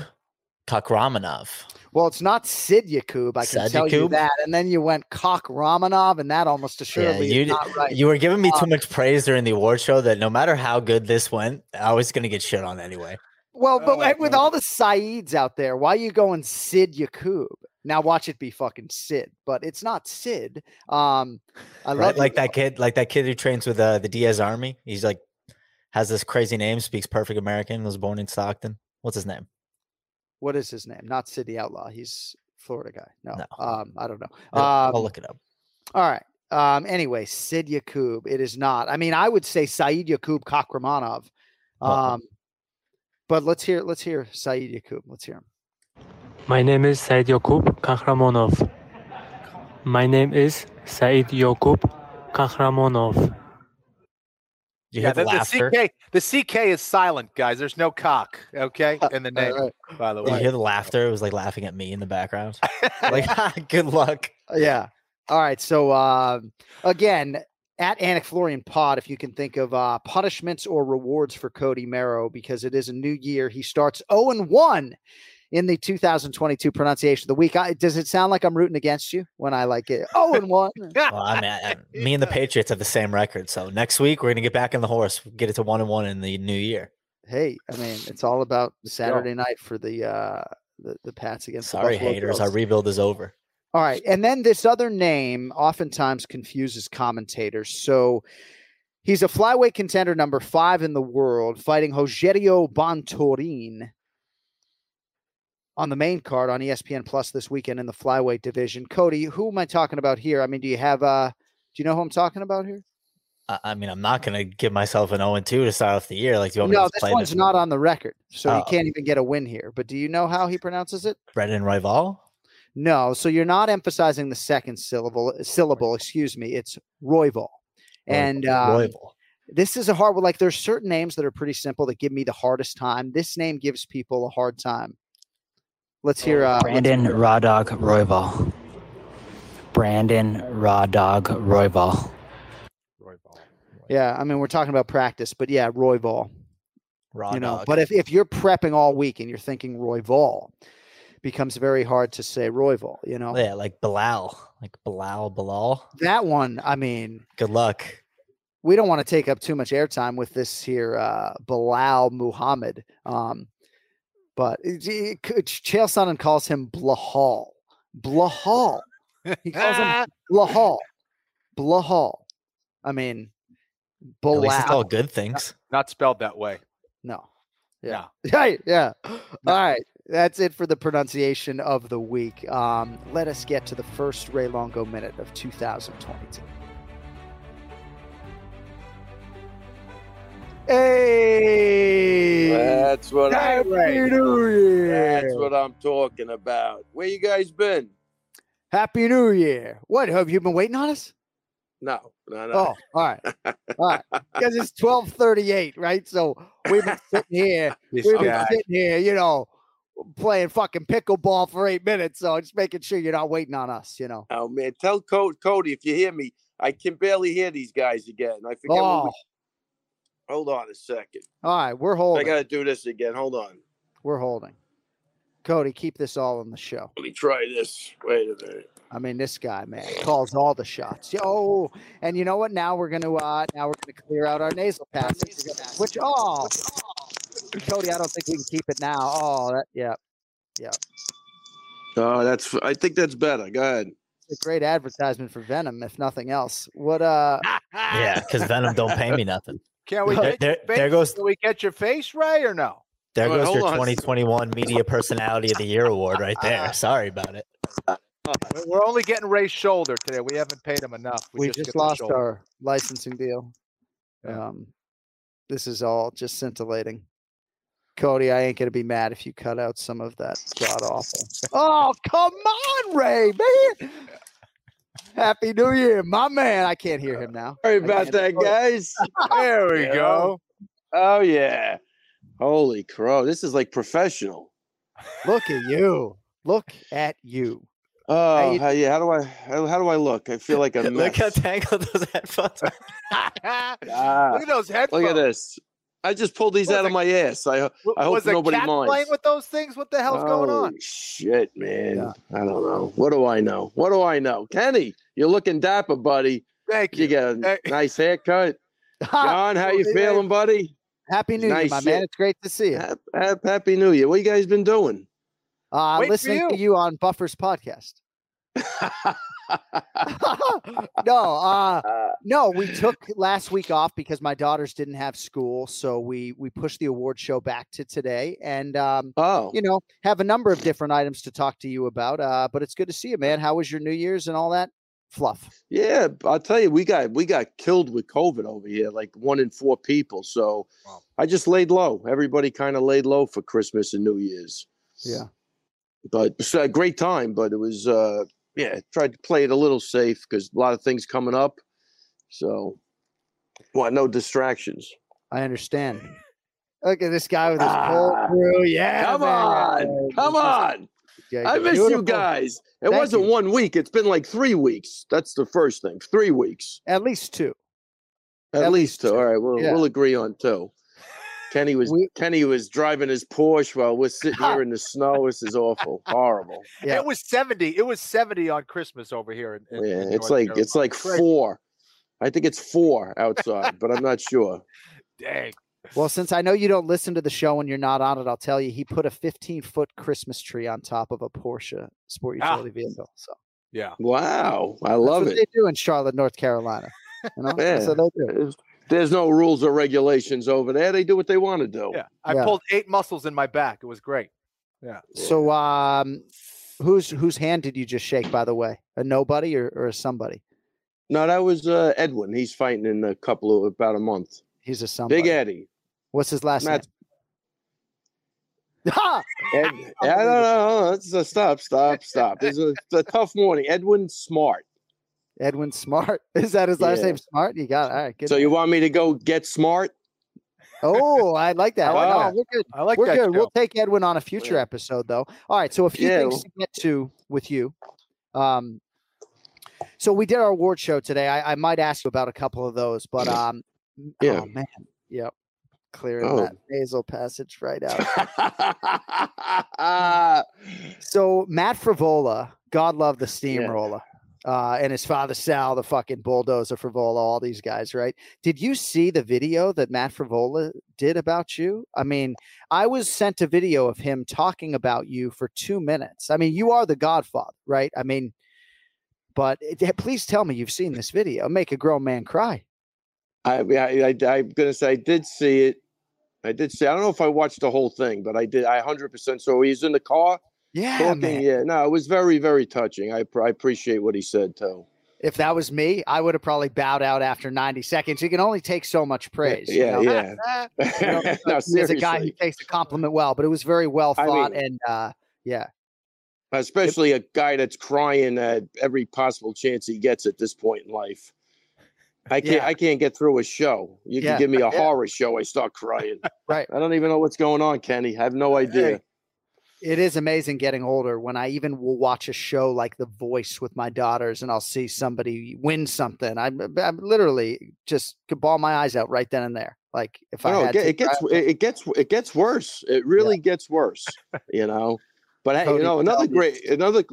Kakramanov. Well, it's not Sid Yakub, I can Sid tell you that. And then you went Kok Ramanov, and that almost Yeah, assuredly you is not right. you were giving me too Um, much praise during the award show that no matter how good this went, I was gonna get shit on anyway. Well, Oh, but with all the Saids out there, why are you going Sid Yakub? Now watch it be fucking Sid, but it's not Sid. Um, I Right? love Like you. that kid, like that kid who trains with uh, the Diaz Army. He's like has this crazy name, speaks perfect American, was born in Stockton. What's his name? What is his name? Not Sid the Outlaw. He's Florida guy. No, No. um, I don't know. I'll, Um, I'll look it up. All right. Um, anyway, Sid Yakub. It is not. I mean, I would say Saeed Yakub Kakramanov. Well- Um, but let's hear. Let's hear Saeed Yakub. Let's hear him. My name is Said Yakub Kahramonov. My name is Said Yakub Kahramonov. You yeah, hear the the, the laughter? CK the CK is silent, guys. There's no cock, okay, [LAUGHS] in the name. By the Did you hear the laughter? It was like laughing at me in the background. [LAUGHS] like, [LAUGHS] good luck. Yeah. All right. So um, again, at Anik Florian Pod, if you can think of uh, punishments or rewards for Cody Merrow, because it is a new year. He starts 0 and 1 in the 2022 pronunciation of the week. I, does it sound like I'm rooting against you when I like it? 0 and 1. [LAUGHS] Well, I mean, I, [LAUGHS] me and the Patriots have the same record. So next week we're gonna get back on the horse, get it to one and one in the new year. Hey, I mean, it's all about Saturday night for the uh, the, the Pats against Sorry, haters, Bills. our rebuild is over. All right. And then this other name oftentimes confuses commentators. So he's a flyweight contender number five in the world, fighting Rogerio Bontorin on the main card on ESPN Plus this weekend in the flyweight division. Cody, who am I talking about here? I mean, do you have uh do you know who I'm talking about here? I, mean, I'm not gonna give myself an 0 and 2 to start off the year. Like, do you want me No, to this play one's this? not on the record. So you Oh. can't even get a win here. But do you know how he pronounces it? Brendan Rival? No, so you're not emphasizing the second syllable syllable, excuse me. It's Royval. And um, Royval. this is a hard one. Like there's certain names that are pretty simple that give me the hardest time. This name gives people a hard time. Let's hear uh let's Brandon hear- Raw Dog Royval. Brandon Raw Dog Royval. Yeah, I mean we're talking about practice, but yeah, Royval. Raw you know, dog. but if, if you're prepping all week and you're thinking Royval, becomes very hard to say Royval, you know. yeah, like Bilal, like Bilal, Bilal. That one, I mean, Good luck. we don't want to take up too much airtime with this here uh Belal Muhammad. Um but it- it- it- Chael Sonnen calls him Blahal. Blahal. He calls him [LAUGHS] Blahal. Blahal. I mean At least it's all good things. not spelled that way. No. Yeah. Right. [LAUGHS] Yeah. All right. That's it for the pronunciation of the week. Um, let us get to the first Ray Longo minute of 2022. Hey. That's what Happy I'm. New Year. That's what I'm talking about. Where you guys been? Happy New Year. What have you been waiting on us? No, no, no. Oh, all right. All right. Because it's 1238, right? So we've been sitting here. [LAUGHS] We've been guy. sitting here, you know, playing fucking pickleball for eight minutes. So just making sure you're not waiting on us, you know. Oh man, tell Co- Cody if you hear me. I can barely hear these guys again. I forget. What Oh, we... Hold on a second. all right. We're holding. I gotta do this again. Hold on. We're holding. Cody, keep this all on the show. Let me try this. Wait a minute. I mean, this guy, man, calls all the shots. Yo, and you know what? Now we're gonna uh now we're gonna clear out our nasal passages. We're gonna- Which oh, Cody, I don't think we can keep it now. Oh, that yeah, yeah. Oh, that's. I think that's better. Go ahead. It's a great advertisement for Venom, if nothing else. What uh? [LAUGHS] Yeah, because Venom don't pay me nothing. Can we There- get there- your there goes- Can we get your face, Ray, or no? There Wait, goes your on. 2021 Media Personality of the Year award right there. [LAUGHS] Sorry about it. We're- We're only getting Ray's shoulder today. We haven't paid him enough. We, just, just, lost our licensing deal. Um, this is all just scintillating. Cody, I ain't gonna be mad if you cut out some of that god awful. [LAUGHS] oh, come on, Ray, man! Happy New Year, my man. I can't hear him now. Sorry about can't- that, guys. There we Yeah. go. [LAUGHS] Oh yeah. Holy crow! This is like professional. Look at you. Look at you. Oh you- how, yeah. How do I? How, how do I look? I feel like a mess. [LAUGHS] Look how tangled those headphones are. [LAUGHS] Ah, Look at those headphones. Look at this. I just pulled these Was out of it- my ass. I, I hope was a nobody cat minds. playing with those things? What the hell's going on? Shit, man. I don't know. What do I know? What do I know? Kenny, you're looking dapper, buddy. Thank you. You got a nice haircut. [LAUGHS] Jon, how you feeling, buddy? Happy New Nice Year, my shit. man. It's great to see you. Hap- hap- Happy New Year. What you guys been doing? Uh, Wait for listening to you on Buffer's podcast. [LAUGHS] [LAUGHS] no, uh, no, we took last week off because my daughters didn't have school, so we we pushed the award show back to today, and um, oh, you know, have a number of different items to talk to you about. Uh, but it's good to see you, man. How was your New Year's and all that fluff? Yeah, I'll tell you, we got we got killed with COVID over here, like one in four people. So I just laid low. Everybody kind of laid low for Christmas and New Year's. Yeah. But it's a great time, but it was uh yeah, tried to play it a little safe because a lot of things coming up. So well, no distractions. I understand. Look at this guy with his Ah, pull through. Yeah, come man. on, come on. Yeah, I miss beautiful. you guys. It Thank wasn't you. one week. It's been like three weeks. That's the first thing. Three weeks. At least two. At, At least two. All right, we'll Yeah. we'll agree on two. Kenny was Kenny was driving his Porsche while we're sitting here in the [LAUGHS] snow. This is awful, horrible. Yeah. It was 70. It was 70 on Christmas over here. In, in- Yeah, in it's like Carolina. it's like four. I think it's four outside, but I'm not sure. [LAUGHS] Dang. Well, since I know you don't listen to the show when you're not on it, I'll tell you he put a 15 foot Christmas tree on top of a Porsche sport Ah. utility vehicle. So Yeah. Wow, I that's love what it. they do in Charlotte, North Carolina. You know, Yeah. that's what they do. There's, there's no rules or regulations over there. They do what they want to do. Yeah. I Yeah. pulled eight muscles in my back. It was great. Yeah. So, um, whose whose hand did you just shake? By the way, a nobody or, or a somebody? No, that was uh, Edwin. He's fighting in a couple of about a month. He's a somebody. Big Eddie. What's his last Matt- name? [LAUGHS] Ha! Ed, I don't know. It's a, stop, stop, stop. It's a, it's a tough morning. Edwin Smart. Edwin Smart. [LAUGHS] Is that his last Yeah. name? Smart. You got it. All right. Good. So you want me to go get smart? Oh, I like that. I like No, we're good. I like we're that good. We'll take Edwin on a future episode, though. All right. So a few Yeah, things to get to with you. Um, so we did our award show today. I, I might ask you about a couple of those, but um, Yeah. oh man, yep, clearing Oh. that nasal passage right out. [LAUGHS] so Matt Frevola, God love the steamroller. Uh, and his father Sal, the fucking bulldozer Frevola, all these guys, right? Did you see the video that Matt Frevola did about you? I mean, I was sent a video of him talking about you for two minutes. I mean, you are the Godfather, right? I mean, but it- please tell me you've seen this video. Make a grown man cry. I, I, I, I'm gonna say I did see it. I did see. I don't know if I watched the whole thing, but I did. I 100% so he's in the car. Yeah, talking. man. Yeah, no, it was very, very touching. I, I appreciate what he said too. If that was me, I would have probably bowed out after 90 seconds. You can only take so much praise. you yeah, know? yeah. [LAUGHS] [LAUGHS] You know, no, he a guy who takes a compliment well, but it was very well I thought. mean- and uh, yeah, Especially a guy that's crying at every possible chance he gets at this point in life. I can't. Yeah. I can't get through a show. You Yeah, can give me a yeah. horror show, I start crying. [LAUGHS] right. I don't even know what's going on, Kenny. I have no idea. It is amazing getting older when I even will watch a show like The Voice with my daughters and I'll see somebody win something. I'm, uh, I'm literally just could ball my eyes out right then and there. Like if I oh, No, had it, to it gets grab- it it gets it gets worse. It really gets worse. You know. But hey, Cody, you know another tell great another.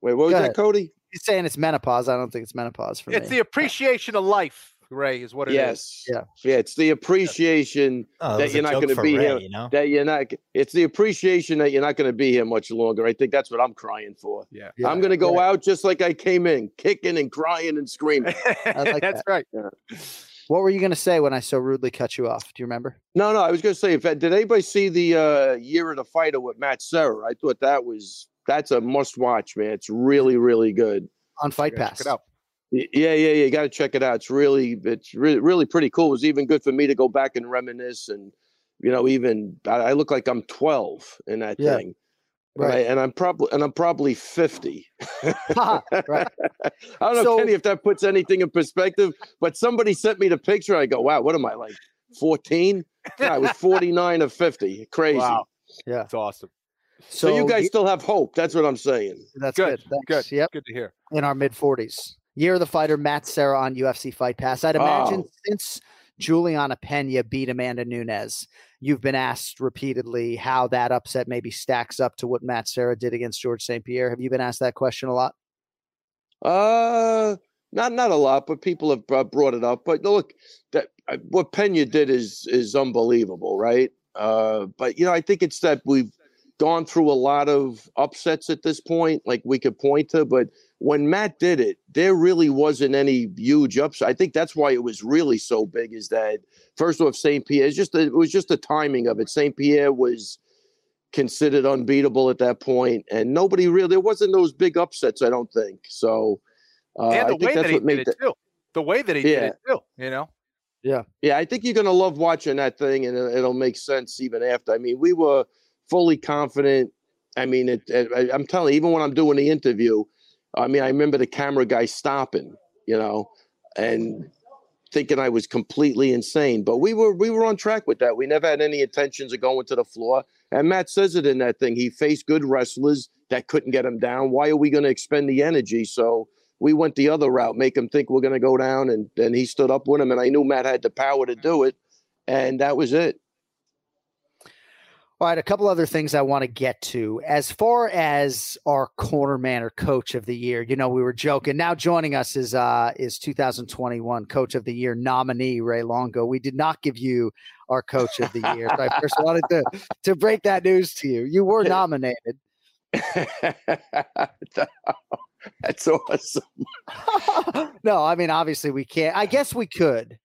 Wait, what was Go that, ahead. Cody? He's saying it's menopause. I don't think it's menopause for It's me. the appreciation of life, Ray, is what it is. yes. Yeah. Yeah. It's the appreciation Oh, that that was a you're not going to be Ray, here. you know? That you're not. It's the appreciation that you're not going to be here much longer. I think that's what I'm crying for. Yeah. I'm going to go out just like I came in, kicking and crying and screaming. [LAUGHS] like That's that. right. What were you going to say when I so rudely cut you off? Do you remember? No, no, I was going to say, if did anybody see the uh, Year of the Fighter with Matt Serra? I thought that was that's a must watch, man. It's really, really good. On Fight Yeah, check Pass. it out. Y- Yeah, yeah, yeah. You got to check it out. It's really, it's really, really pretty cool. It was even good for me to go back and reminisce, and you know, even I, I look like I'm 12 in that Yeah. thing, and, I, Right. and I'm probably and I'm probably 50. [LAUGHS] right. [LAUGHS] I don't know, So- Kenny, if that puts anything in perspective, but somebody sent me the picture. I go, wow, what am I like, 14? I was [LAUGHS] 49 or 50. Crazy. Wow. Yeah. It's awesome. So, you guys ye- still have hope. That's what I'm saying. That's Good. good. Thanks. Good. Yep. Good to hear. In our mid 40s. Year of the Fighter, Matt Serra on UFC Fight Pass. I'd imagine Oh. since Julianna Peña beat Amanda Nunes. You've been asked repeatedly how that upset maybe stacks up to what Matt Serra did against George St. Pierre. Have you been asked that question a lot? Uh, not not a lot, but people have brought it up. But look, that uh, what Pena did is is unbelievable, right? Uh, but you know, I think it's that we've gone through a lot of upsets at this point, like we could point to. But when Matt did it, there really wasn't any huge upset. I think that's why it was really so big. Is that first off, Saint Pierre? It's just it was just the timing of it. Saint Pierre was considered unbeatable at that point, and nobody really there wasn't those big upsets. I don't think so. Uh, and I the think way that's that he what did made it that- too. The way that he did it too. You know. Yeah. Yeah, I think you're going to love watching that thing, and it- it'll make sense even after. I mean, we were fully confident. I mean, it, it, I'm telling you, even when I'm doing the interview, I mean, I remember the camera guy stopping, you know, and thinking I was completely insane. But we were we were on track with that. We never had any intentions of going to the floor. And Matt says it in that thing. He faced good wrestlers that couldn't get him down. Why are we going to expend the energy? So we went the other route, make him think we're going to go down, and then he stood up with him. And I knew Matt had the power to do it, and that was it. All right, a couple other things I want to get to. As far as our corner man or coach of the year, you know, we were joking. Now joining us is uh is 2021 coach of the year nominee Ray Longo. We did not give you our coach of the year. So I first [LAUGHS] wanted to to break that news to you. You were [LAUGHS] nominated. [LAUGHS] That's awesome. no, I mean obviously we can't. I guess we could.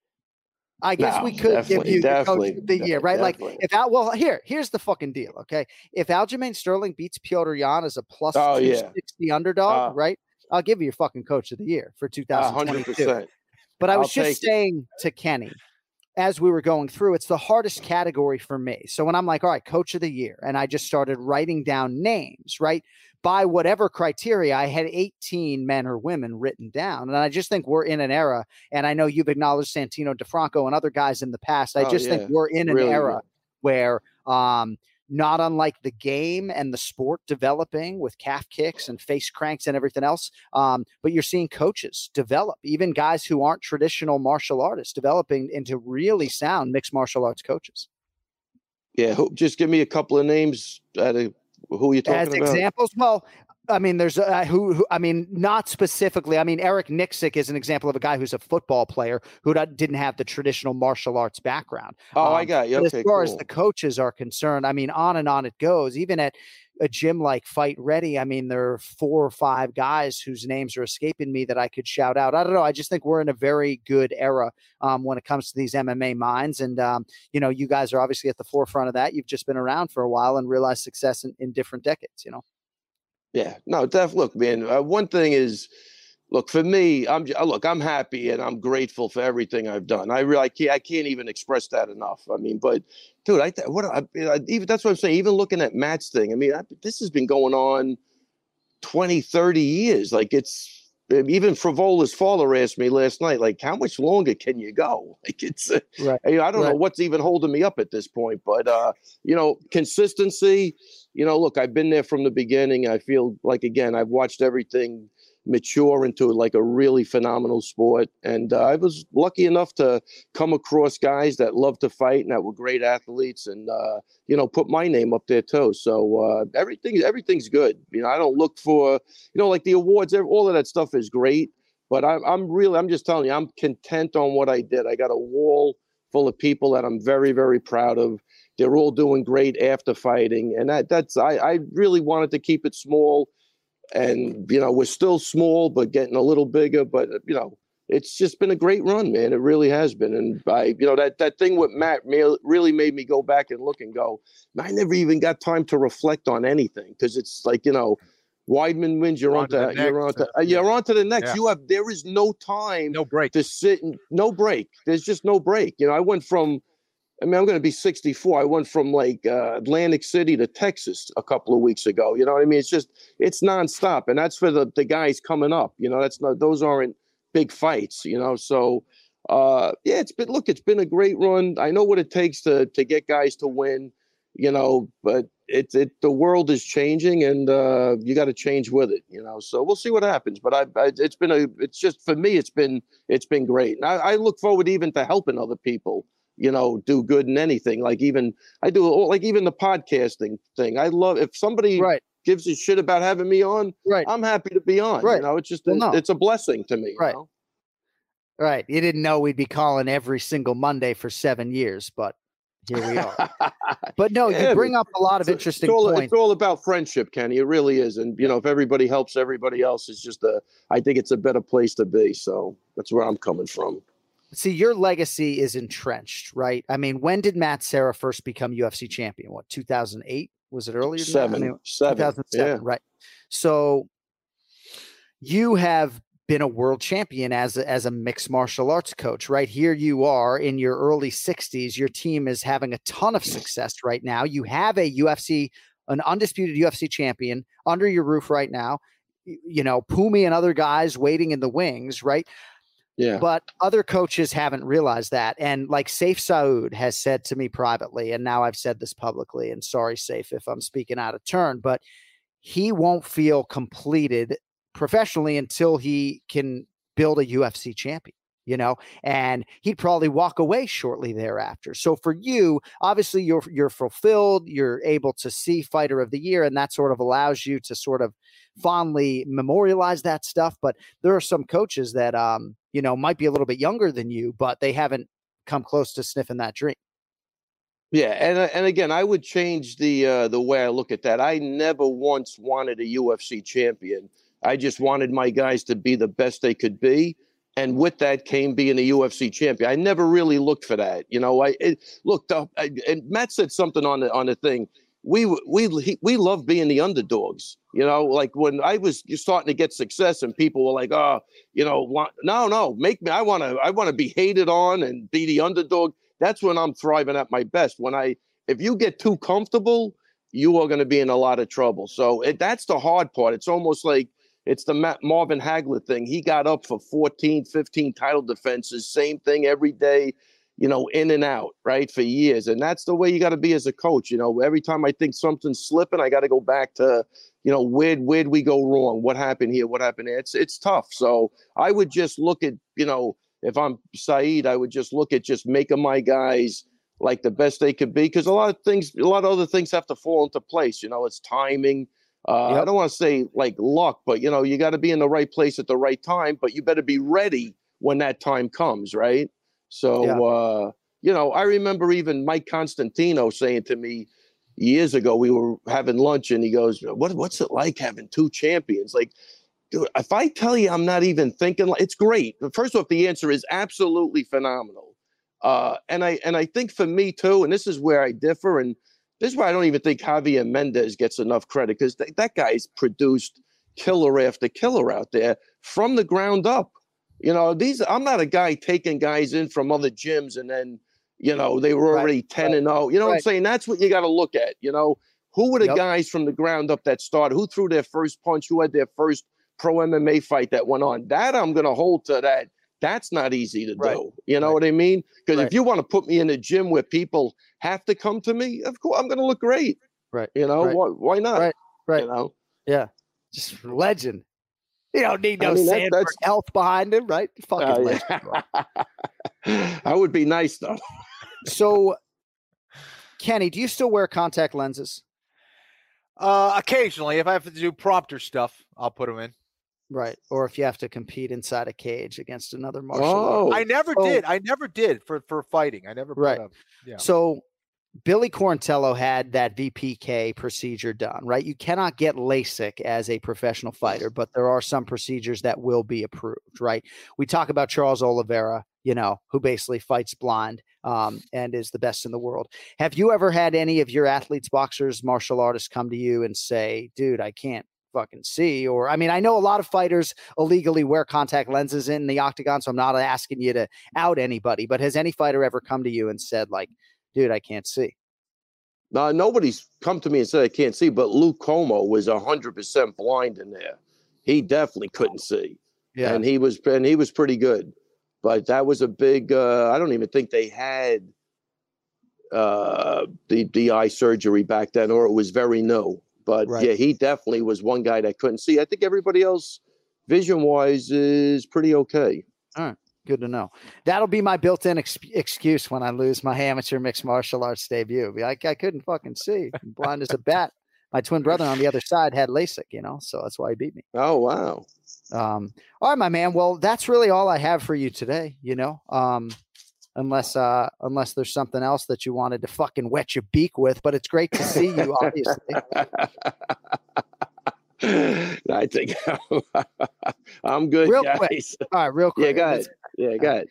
I guess No, we could give you the coach of the year, right? Like if Al, well, here, here's the fucking deal, okay? If Aljamain Sterling beats Petr Yan as a plus Oh, yeah. underdog, Uh, right? I'll give you your fucking coach of the year for 2022. 100%. But I was I'll just take it. saying to Kenny, as we were going through, it's the hardest category for me. So when I'm like, all right, coach of the year, and I just started writing down names, right? By whatever criteria, I had 18 men or women written down. And I just think we're in an era, and I know you've acknowledged Santino DeFranco and other guys in the past. I Oh, just yeah. think we're in an Really era where um not unlike the game and the sport developing with calf kicks and face cranks and everything else. Um, but you're seeing coaches develop, even guys who aren't traditional martial artists, developing into really sound mixed martial arts coaches. Yeah, just give me a couple of names. Out of, who you talking As about? examples, well, I mean, there's uh, who, who, I mean, not specifically. I mean, Eric Nicksick is an example of a guy who's a football player who didn't have the traditional martial arts background. Oh, I Um, got you. Okay, as far as the coaches are concerned, I mean, on and on it goes. Even at a gym like Fight Ready, I mean, there are four or five guys whose names are escaping me that I could shout out. I don't know. I just think we're in a very good era um, when it comes to these MMA minds. And, um, you know, you guys are obviously at the forefront of that. You've just been around for a while and realized success in, in different decades, you know? Yeah, no, def. Look, man. Uh, one thing is, look for me. I'm uh, look. I'm happy and I'm grateful for everything I've done. I really I can't, I can't even express that enough. I mean, but dude, I what I, I, even that's what I'm saying. Even looking at Matt's thing, I mean, I, this has been going on 20, 30 years. Like it's even Frevola's father asked me last night, like, how much longer can you go? [LAUGHS] Like it's, uh, Right. I don't know what's even holding me up at this point, but uh, you know, consistency. You know, look, I've been there from the beginning. I feel like again, I've watched everything mature into like a really phenomenal sport, and uh, I was lucky enough to come across guys that love to fight and that were great athletes, and uh, you know, put my name up there too. So uh, everything, everything's good. You know, I don't look for, you know, like the awards. All of that stuff is great, but I'm, I'm really, I'm just telling you, I'm content on what I did. I got a wall full of people that I'm very, very proud of. They're all doing great after fighting, and that that's I, I really wanted to keep it small, and you know we're still small but getting a little bigger. But you know it's just been a great run, man. It really has been, and I you know that that thing with Matt really made me go back and look and go. I never even got time to reflect on anything because it's like you know. Weidman wins, you're on, On to the you're on next, to, uh, uh, you're on to the next. Yeah. You have there is no time, no break to sit and no break. There's just no break. You know, I went from I mean, I'm going to be 64. I went from like uh, Atlantic City to Texas a couple of weeks ago. You know what I mean? It's just it's nonstop, and that's for the the guys coming up. You know, that's not those aren't big fights. You know, so uh, yeah, it's been look, it's been a great run. I know what it takes to to get guys to win. You know, but it's it the world is changing, and uh, you got to change with it. You know, so we'll see what happens. But I, I, it's been a, it's just for me, it's been it's been great. And I, I look forward even to helping other people. You know, do good in anything. Like even I do, oh, like even the podcasting thing. I love if somebody right. gives a shit about having me on. Right, I'm happy to be on. Right. You know, it's just Well, no. it's a blessing to me. you Right. know? Right. You didn't know we'd be calling every single Monday for seven years, but here we are. [LAUGHS] but no, Yeah, you bring up a lot of interesting it's all, points. It's all about friendship, Kenny. It really is. And you know, if everybody helps everybody else, it's just a. I think it's a better place to be. So that's where I'm coming from. See, your legacy is entrenched, right? I mean, when did Matt Serra first become UFC champion? What, 2008? Was it earlier? than that? I Seven. mean, Seven, 2007, yeah. right. So you have been a world champion as a, as a mixed martial arts coach, right? Here you are in your early 60s. Your team is having a ton of success right now. You have a UFC, an undisputed UFC champion under your roof right now. You know, Pumi and other guys waiting in the wings, right? Yeah. But other coaches haven't realized that. And like Saif Saud has said to me privately, and now I've said this publicly, and sorry, Safe, if I'm speaking out of turn, but he won't feel completed professionally until he can build a UFC champion, you know, and he'd probably walk away shortly thereafter. So for you, obviously you're you're fulfilled, you're able to see fighter of the year, and that sort of allows you to sort of fondly memorialize that stuff. But there are some coaches that um, you know, might be a little bit younger than you, but they haven't come close to sniffing that dream. Yeah, and uh, and again, I would change the uh, the way I look at that. I never once wanted a UFC champion. I just wanted my guys to be the best they could be, and with that came being a UFC champion. I never really looked for that. You know, I it, look. The, I, and Matt said something on the on the thing. We we we love being the underdogs. You know, like when I was starting to get success, and people were like, "Oh, you know, want, no, no, make me. I want to. I want to be hated on and be the underdog." That's when I'm thriving at my best. When I, if you get too comfortable, you are going to be in a lot of trouble. So it, that's the hard part. It's almost like it's the Ma- Marvin Hagler thing. He got up for 14, 15 title defenses, same thing every day, you know, in and out, right, for years. And that's the way you got to be as a coach. You know, every time I think something's slipping, I got to go back to, you know, where where'd we go wrong? What happened here? What happened there? It's it's tough. So I would just look at, you know, if I'm Saeed, I would just look at just making my guys like the best they could be because a lot of things, a lot of other things have to fall into place. You know, it's timing. Uh, I don't want to say like luck, but you know, you got to be in the right place at the right time. But you better be ready when that time comes, right? So, Yeah. uh, you know, I remember even Mike Constantino saying to me years ago, we were having lunch, and he goes, "What, what's it like having two champions?" Like, dude, if I tell you I'm not even thinking, like, it's great. First off, the answer is absolutely phenomenal. Uh, and I and I think for me too, and this is where I differ, and this is why I don't even think Javier Mendez gets enough credit because th- that guy's produced killer after killer out there from the ground up. You know, these I'm not a guy taking guys in from other gyms and then, you know, they were already 10 and 0. You know what I'm saying? That's what you got to look at. You know, who were the Yep. guys from the ground up that started? Who threw their first punch? Who had their first pro MMA fight that went on? That I'm going to hold to that. That's not easy to Right. do. You know what I mean? Because Right. if you want to put me in a gym where people have to come to me, of course I'm going to look great. Right. You know, Right. why, why not? Right. Right. You know, Yeah. Just legend. You don't need I no mean, that- Sanford that's- health behind him, right? Fucking Uh, yeah. I [LAUGHS] would be nice though. So, Kenny, do you still wear contact lenses? Uh, occasionally, if I have to do prompter stuff, I'll put them in. Right. Or if you have to compete inside a cage against another martial Oh. art. I never So- did. I never did for for fighting. I never. put Right. up- Yeah. So Billy Quarantillo had that VPK procedure done, right? You cannot get LASIK as a professional fighter, but there are some procedures that will be approved, right? We talk about Charles Oliveira, you know, who basically fights blind um, and is the best in the world. Have you ever had any of your athletes, boxers, martial artists come to you and say, dude, I can't fucking see? Or, I mean, I know a lot of fighters illegally wear contact lenses in the octagon, so I'm not asking you to out anybody, but has any fighter ever come to you and said, like, dude, I can't see? No, nobody's come to me and said I can't see, but Luke Cummo was hundred percent blind in there. He definitely couldn't see, Yeah. and he was and he was pretty good. But that was a big. Uh, I don't even think they had. uh, the the eye surgery back then, or it was very new. But Right. yeah, he definitely was one guy that couldn't see. I think everybody else, vision wise, is pretty okay. All right. Good to know. That'll be my built-in ex- excuse when I lose my amateur mixed martial arts debut. Be like, I couldn't fucking see. I'm blind as a bat. My twin brother on the other side had LASIK, you know, so that's why he beat me. Oh wow. Um, all right, my man. Well, that's really all I have for you today. You know, um, unless uh, unless there's something else that you wanted to fucking wet your beak with. But it's great to see you. Obviously, [LAUGHS] I think [LAUGHS] I'm good, real guys. quick. All right, real quick. Yeah, go ahead. let's- Yeah, go ahead.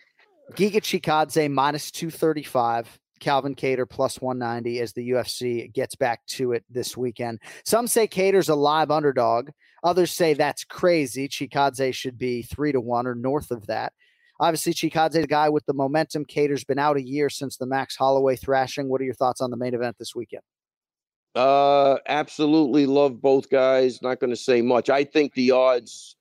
Giga Chikadze minus 235. Calvin Kattar plus 190 as the UFC gets back to it this weekend. Some say Kattar's a live underdog. Others say that's crazy. Chikadze should be three to one or north of that. Obviously, Chikadze, the guy with the momentum. Kattar's been out a year since the Max Holloway thrashing. What are your thoughts on the main event this weekend? Uh, absolutely love both guys. Not going to say much. I think the odds.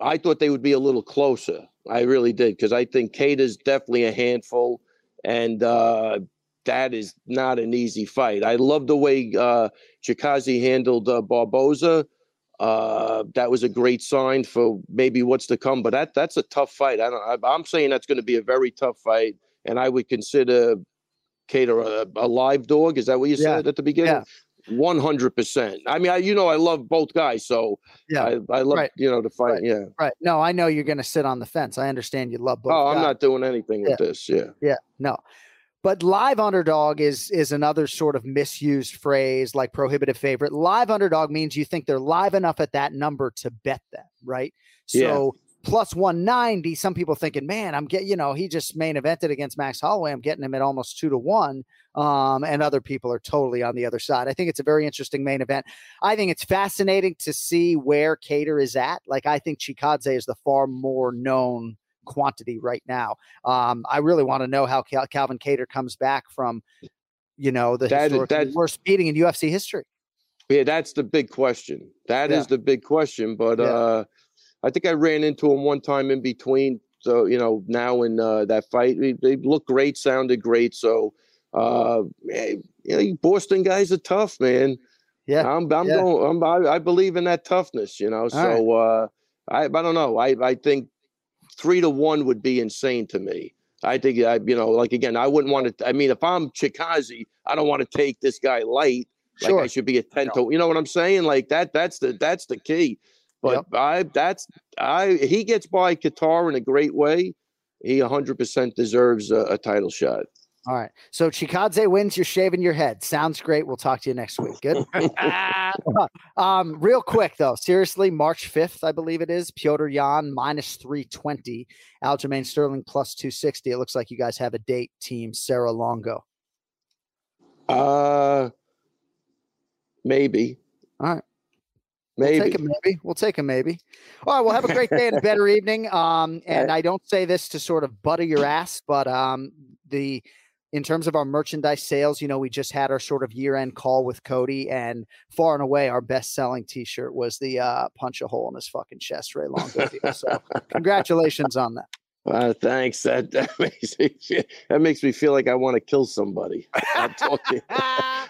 I thought they would be a little closer. I really did because I think Kate is definitely a handful, and uh, that is not an easy fight. I love the way uh, Chikadze handled uh, Barboza. Uh, that was a great sign for maybe what's to come. But that that's a tough fight. I don't. I, I'm saying that's going to be a very tough fight, and I would consider Kattar a, a live dog. Is that what you Yeah. said at the beginning? Yeah. One hundred percent. I mean, I, you know, I love both guys, so Yeah, I, I love right, you know the fight. Yeah. Right. No, I know you're going to sit on the fence. I understand you love both. Oh, I'm not doing anything with this. Yeah. Yeah, no. But live underdog is is another sort of misused phrase like prohibitive favorite. Live underdog means you think they're live enough at that number to bet them, right? Yeah. Plus 190, some people thinking, man, I'm getting, you know, he just main evented against Max Holloway. I'm getting him at almost two to one. Um, and other people are totally on the other side. I think it's a very interesting main event. I think it's fascinating to see where Kattar is at. Like I think Chikadze is the far more known quantity right now. Um, I really want to know how Cal- Calvin Kattar comes back from, you know, the That- that- worst beating in UFC history. Yeah, that's the big question. That is Yeah. the big question. But Yeah. uh I think I ran into him one time in between. So, you know, now in uh, that fight, they, they looked great, sounded great. So uh man, you know, Boston guys are tough, man. Yeah. I'm I'm yeah. going I'm, I, I believe in that toughness, you know. So uh I I don't know. I I think three to one would be insane to me. I think I, you know, like again, I wouldn't want to. I mean, if I'm Chikadze, I don't want to take this guy light. Like Sure. I should be a ten to. You know what I'm saying? Like that. That's the that's the key. But I that's I he gets by Kattar in a great way. He 100% deserves a, a title shot. All right. So Chikadze wins, you're shaving your head. Sounds great. We'll talk to you next week. Good. [LAUGHS] um, real quick though, seriously, March 5th, I believe it is. Petr Yan minus 320, Aljamain Sterling plus 260. It looks like you guys have a date, team Serra Longo. Uh, maybe. All right. Maybe. We'll take a maybe. We'll take a maybe. All right. Well, have a great day and a [LAUGHS] better evening. Um, and I don't say this to sort of butter your ass, but um, the in terms of our merchandise sales, you know, we just had our sort of year end call with Cody, and far and away our best selling t shirt was the uh, punch a hole in his fucking chest, Ray Longo deal. So, congratulations on that. Uh, thanks. That, that [LAUGHS] makes me feel, that makes me feel like I want to kill somebody. I'll talk to.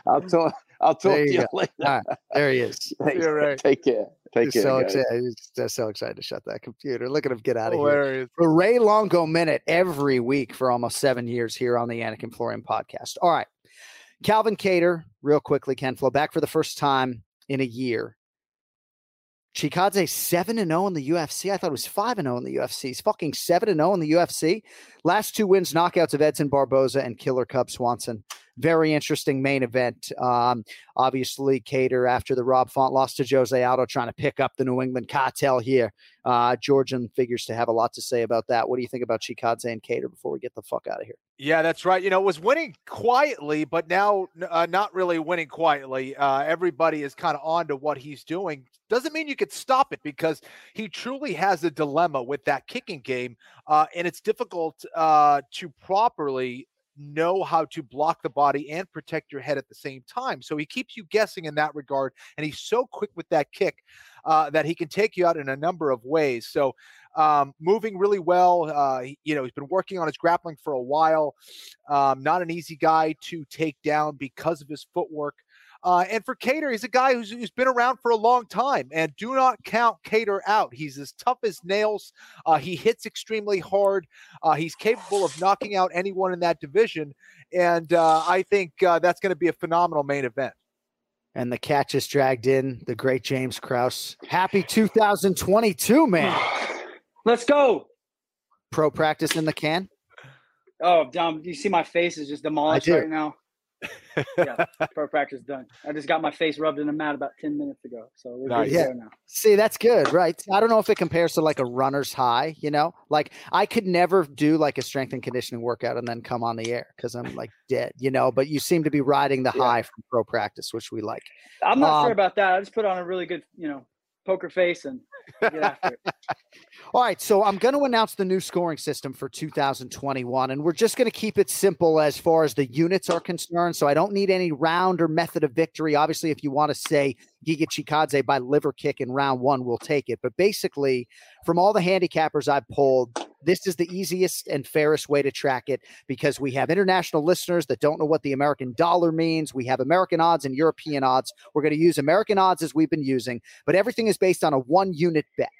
I'll talk. I'll talk There to you you go. [LAUGHS] later. All right, there he is. [LAUGHS] Thanks. You're right. Take care. Take He's care. so guys. excited. He's just so excited to shut that computer. Look at him get out of Hilarious. here. The Ray Longo minute every week for almost seven years here on the Anik and Florian podcast. All right. Calvin Kattar, real quickly, Ken Flo, back for the first time in a year. Chikadze 7 and 0 in the UFC. I thought it was 5 and 0 in the UFC. He's fucking 7 and 0 in the UFC. Last two wins, knockouts of Edson Barboza and Killer Cub Swanson. Very interesting main event. Um, obviously, Kattar after the Rob Font lost to Jose Aldo, trying to pick up the New England cartel here. Uh, Georgian figures to have a lot to say about that. What do you think about Chikadze and Kattar before we get the fuck out of here? Yeah, that's right. You know, it was winning quietly, but now uh, not really winning quietly. Uh, everybody is kind of on to what he's doing. Doesn't mean you could stop it because he truly has a dilemma with that kicking game, uh, and it's difficult uh, to properly know how to block the body and protect your head at the same time. So he keeps you guessing in that regard, and he's so quick with that kick. uh, that he can take you out in a number of ways. So, um, moving really well. Uh, he- you know, he's been working on his grappling for a while. Um, not an easy guy to take down because of his footwork. Uh, and for Kattar, he's a guy who's, who's been around for a long time. And do not count Kattar out. He's as tough as nails. Uh, he hits extremely hard. Uh, he's capable of knocking out anyone in that division. And uh, I think uh, that's going to be a phenomenal main event. And the catch is dragged in. The great James Krause. Happy 2022, man. [SIGHS] Let's go. Pro practice in the can. Oh, Dom, you see my face is just demolished right now. Yeah, [LAUGHS] pro practice done. I just got my face rubbed in a mat about ten minutes ago, so we're good to Yeah. go now. See, that's good, right? I don't know if it compares to like a runner's high, you know? Like I could never do like a strength and conditioning workout and then come on the air because I'm like dead, you know, but you seem to be riding the high from pro practice, which we like. I'm not Um, sure about that. I just put on a really good, you know, poker face and get after it. [LAUGHS] All right, so I'm going to announce the new scoring system for 2021, and we're just going to keep it simple as far as the units are concerned. So I don't need any round or method of victory. Obviously, if you want to say Giga Chikadze by liver kick in round one, we'll take it. But basically, from all the handicappers I've pulled, this is the easiest and fairest way to track it because we have international listeners that don't know what the American dollar means. We have American odds and European odds. We're going to use American odds as we've been using, but everything is based on a one unit bet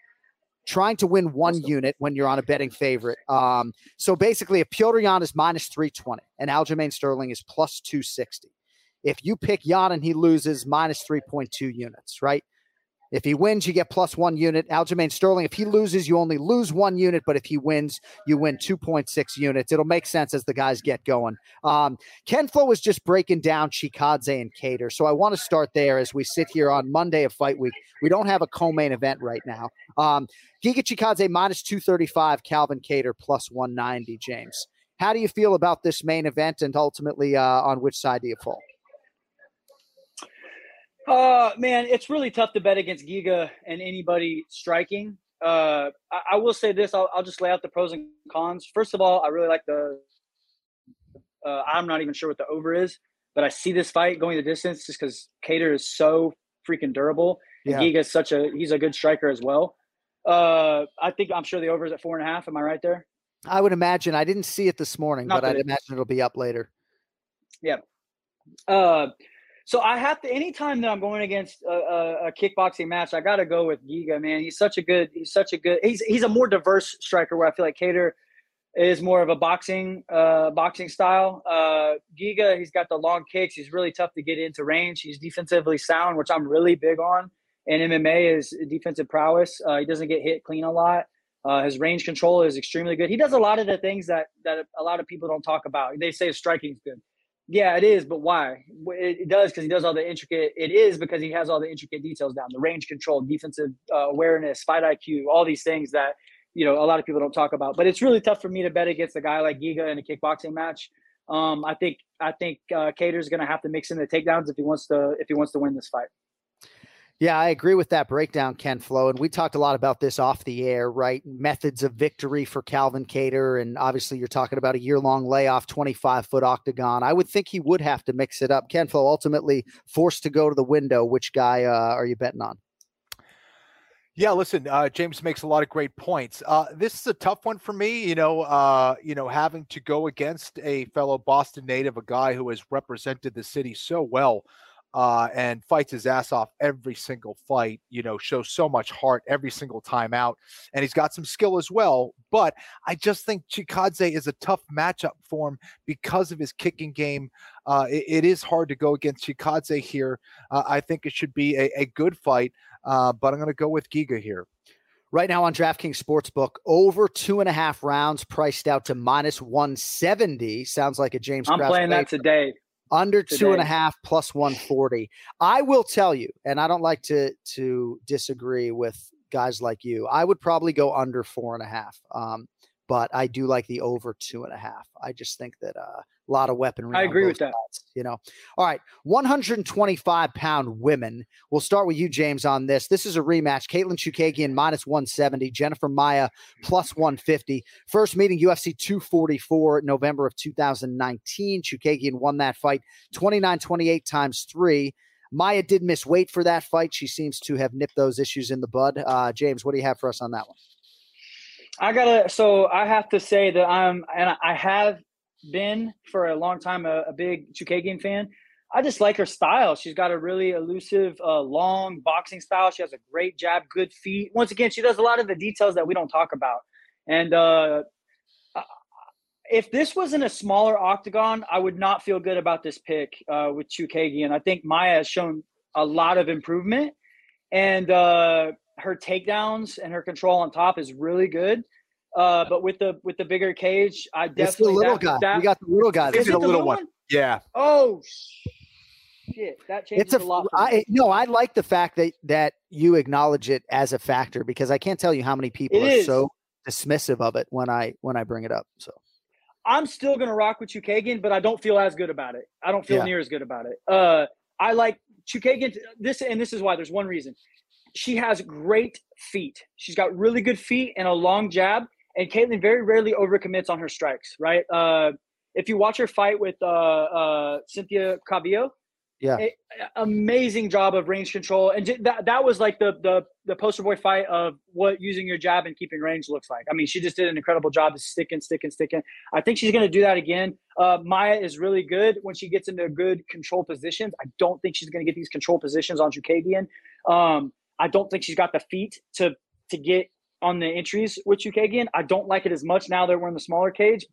trying to win one unit when you're on a betting favorite. Um, so basically, if Petr Yan is minus 320 and Aljamain Sterling is plus 260, if you pick Yan and he loses, minus 3.2 units, right? If he wins, you get plus one unit. Aljamain Sterling, if he loses, you only lose one unit, but if he wins, you win 2.6 units. It'll make sense as the guys get going. Um, Ken Flo was just breaking down Chikadze and Kattar. So I want to start there as we sit here on Monday of fight week. We don't have a co-main event right now. Um, Giga Chikadze minus 235, Calvin Kattar plus 190, James. How do you feel about this main event and ultimately uh, on which side do you fall? Uh, man, it's really tough to bet against Giga and anybody striking. Uh, I, I will say this: I'll, I'll just lay out the pros and cons. First of all, I really like the. Uh, I'm not even sure what the over is, but I see this fight going the distance just because Kattar is so freaking durable, and Yeah. Giga is such a he's a good striker as well. Uh, I think I'm sure the over is at four and a half. Am I right there? I would imagine. I didn't see it this morning, Not but I'd it- imagine it'll be up later. Yeah. Uh, so I have to anytime that I'm going against a, a, a kickboxing match, I got to go with Giga. Man, he's such a good. He's such a good. He's he's a more diverse striker. Where I feel like Kattar is more of a boxing uh, boxing style. Uh, Giga, he's got the long kicks. He's really tough to get into range. He's defensively sound, which I'm really big on. And MMA is defensive prowess. Uh, he doesn't get hit clean a lot. Uh, his range control is extremely good. He does a lot of the things that that a lot of people don't talk about. They say his striking is good. Yeah, it is, but why? It, does because he does all the intricate. It is because he has all the intricate details down: the range control, defensive uh, awareness, fight IQ, all these things that you know a lot of people don't talk about. But it's really tough for me to bet against a guy like Giga in a kickboxing match. Um, I think I think uh, Kattar's going to have to mix in the takedowns if he wants to if he wants to win this fight. Yeah, I agree with that breakdown, Ken Flo. And we talked a lot about this off the air, right? Methods of victory for Calvin Kattar. And obviously, you're talking about a year long layoff, 25 foot octagon. I would think he would have to mix it up. Ken Flo ultimately forced to go to the window. Which guy uh, are you betting on? Yeah, listen, uh, James makes a lot of great points. Uh, this is a tough one for me. You know, uh, you know, having to go against a fellow Boston native, a guy who has represented the city so well uh, and fights his ass off every single fight. You know, shows so much heart every single time out, and he's got some skill as well. But I just think Chikadze is a tough matchup for him because of his kicking game. Uh, it- it is hard to go against Chikadze here. Uh, I think it should be a, a good fight, uh, but I'm going to go with Giga here. Right now on DraftKings Sportsbook, over two and a half rounds priced out to minus 170. Sounds like a James I'm Krause playing that today. Under two and a today. half plus 140 i will tell you and i don't like to to disagree with guys like you i would probably go under four and a half um but i do like the over two and a half i just think that uh, a lot of weaponry I agree with that. sides, you know all right 125 pound women we'll start with you james on this this is a rematch caitlin chookagian minus 170 jennifer maia plus 150 first meeting ufc 244 november of 2019 chookagian won that fight 29 28 times three Maia did miss weight for that fight. She seems to have nipped those issues in the bud. Uh, James, what do you have for us on that one? I gotta. So I have to say that I'm, and I have been for a long time a, a big Chookagian fan. I just like her style. She's got a really elusive, uh, long boxing style. She has a great jab, good feet. Once again, she does a lot of the details that we don't talk about. And uh, if this was in a smaller octagon, I would not feel good about this pick uh, with Chookagian. I think Maia has shown a lot of improvement, and uh, her takedowns and her control on top is really good. Uh, but with the with the bigger cage, I definitely It's the little that, guy. That, we got the little guy. Is this it year. the little one? Yeah. Oh shit! That changes It's a, a lot. I no, I like the fact that that you acknowledge it as a factor because I can't tell you how many people It are is. so dismissive of it when I when I bring it up. So I'm still gonna rock with Chookagian, but I don't feel as good about it. I don't feel Yeah. near as good about it. Uh, I like Chookagian. This and this is why. There's one reason. She has great feet. She's got really good feet and a long jab. And Caitlin very rarely overcommits on her strikes. Right. Uh, if you watch her fight with uh, uh, Cynthia Calvillo, yeah, a- amazing job of range control, and that that was like the the the poster boy fight of what using your jab and keeping range looks like. I mean, she just did an incredible job of sticking, sticking, sticking. I think she's going to do that again. Uh, Maia is really good when she gets into good control positions. I don't think she's going to get these control positions on Chookagian. Um, I don't think she's got the feet to to get on the entries with Chookagian. I don't like it as much now that we're in the smaller cage,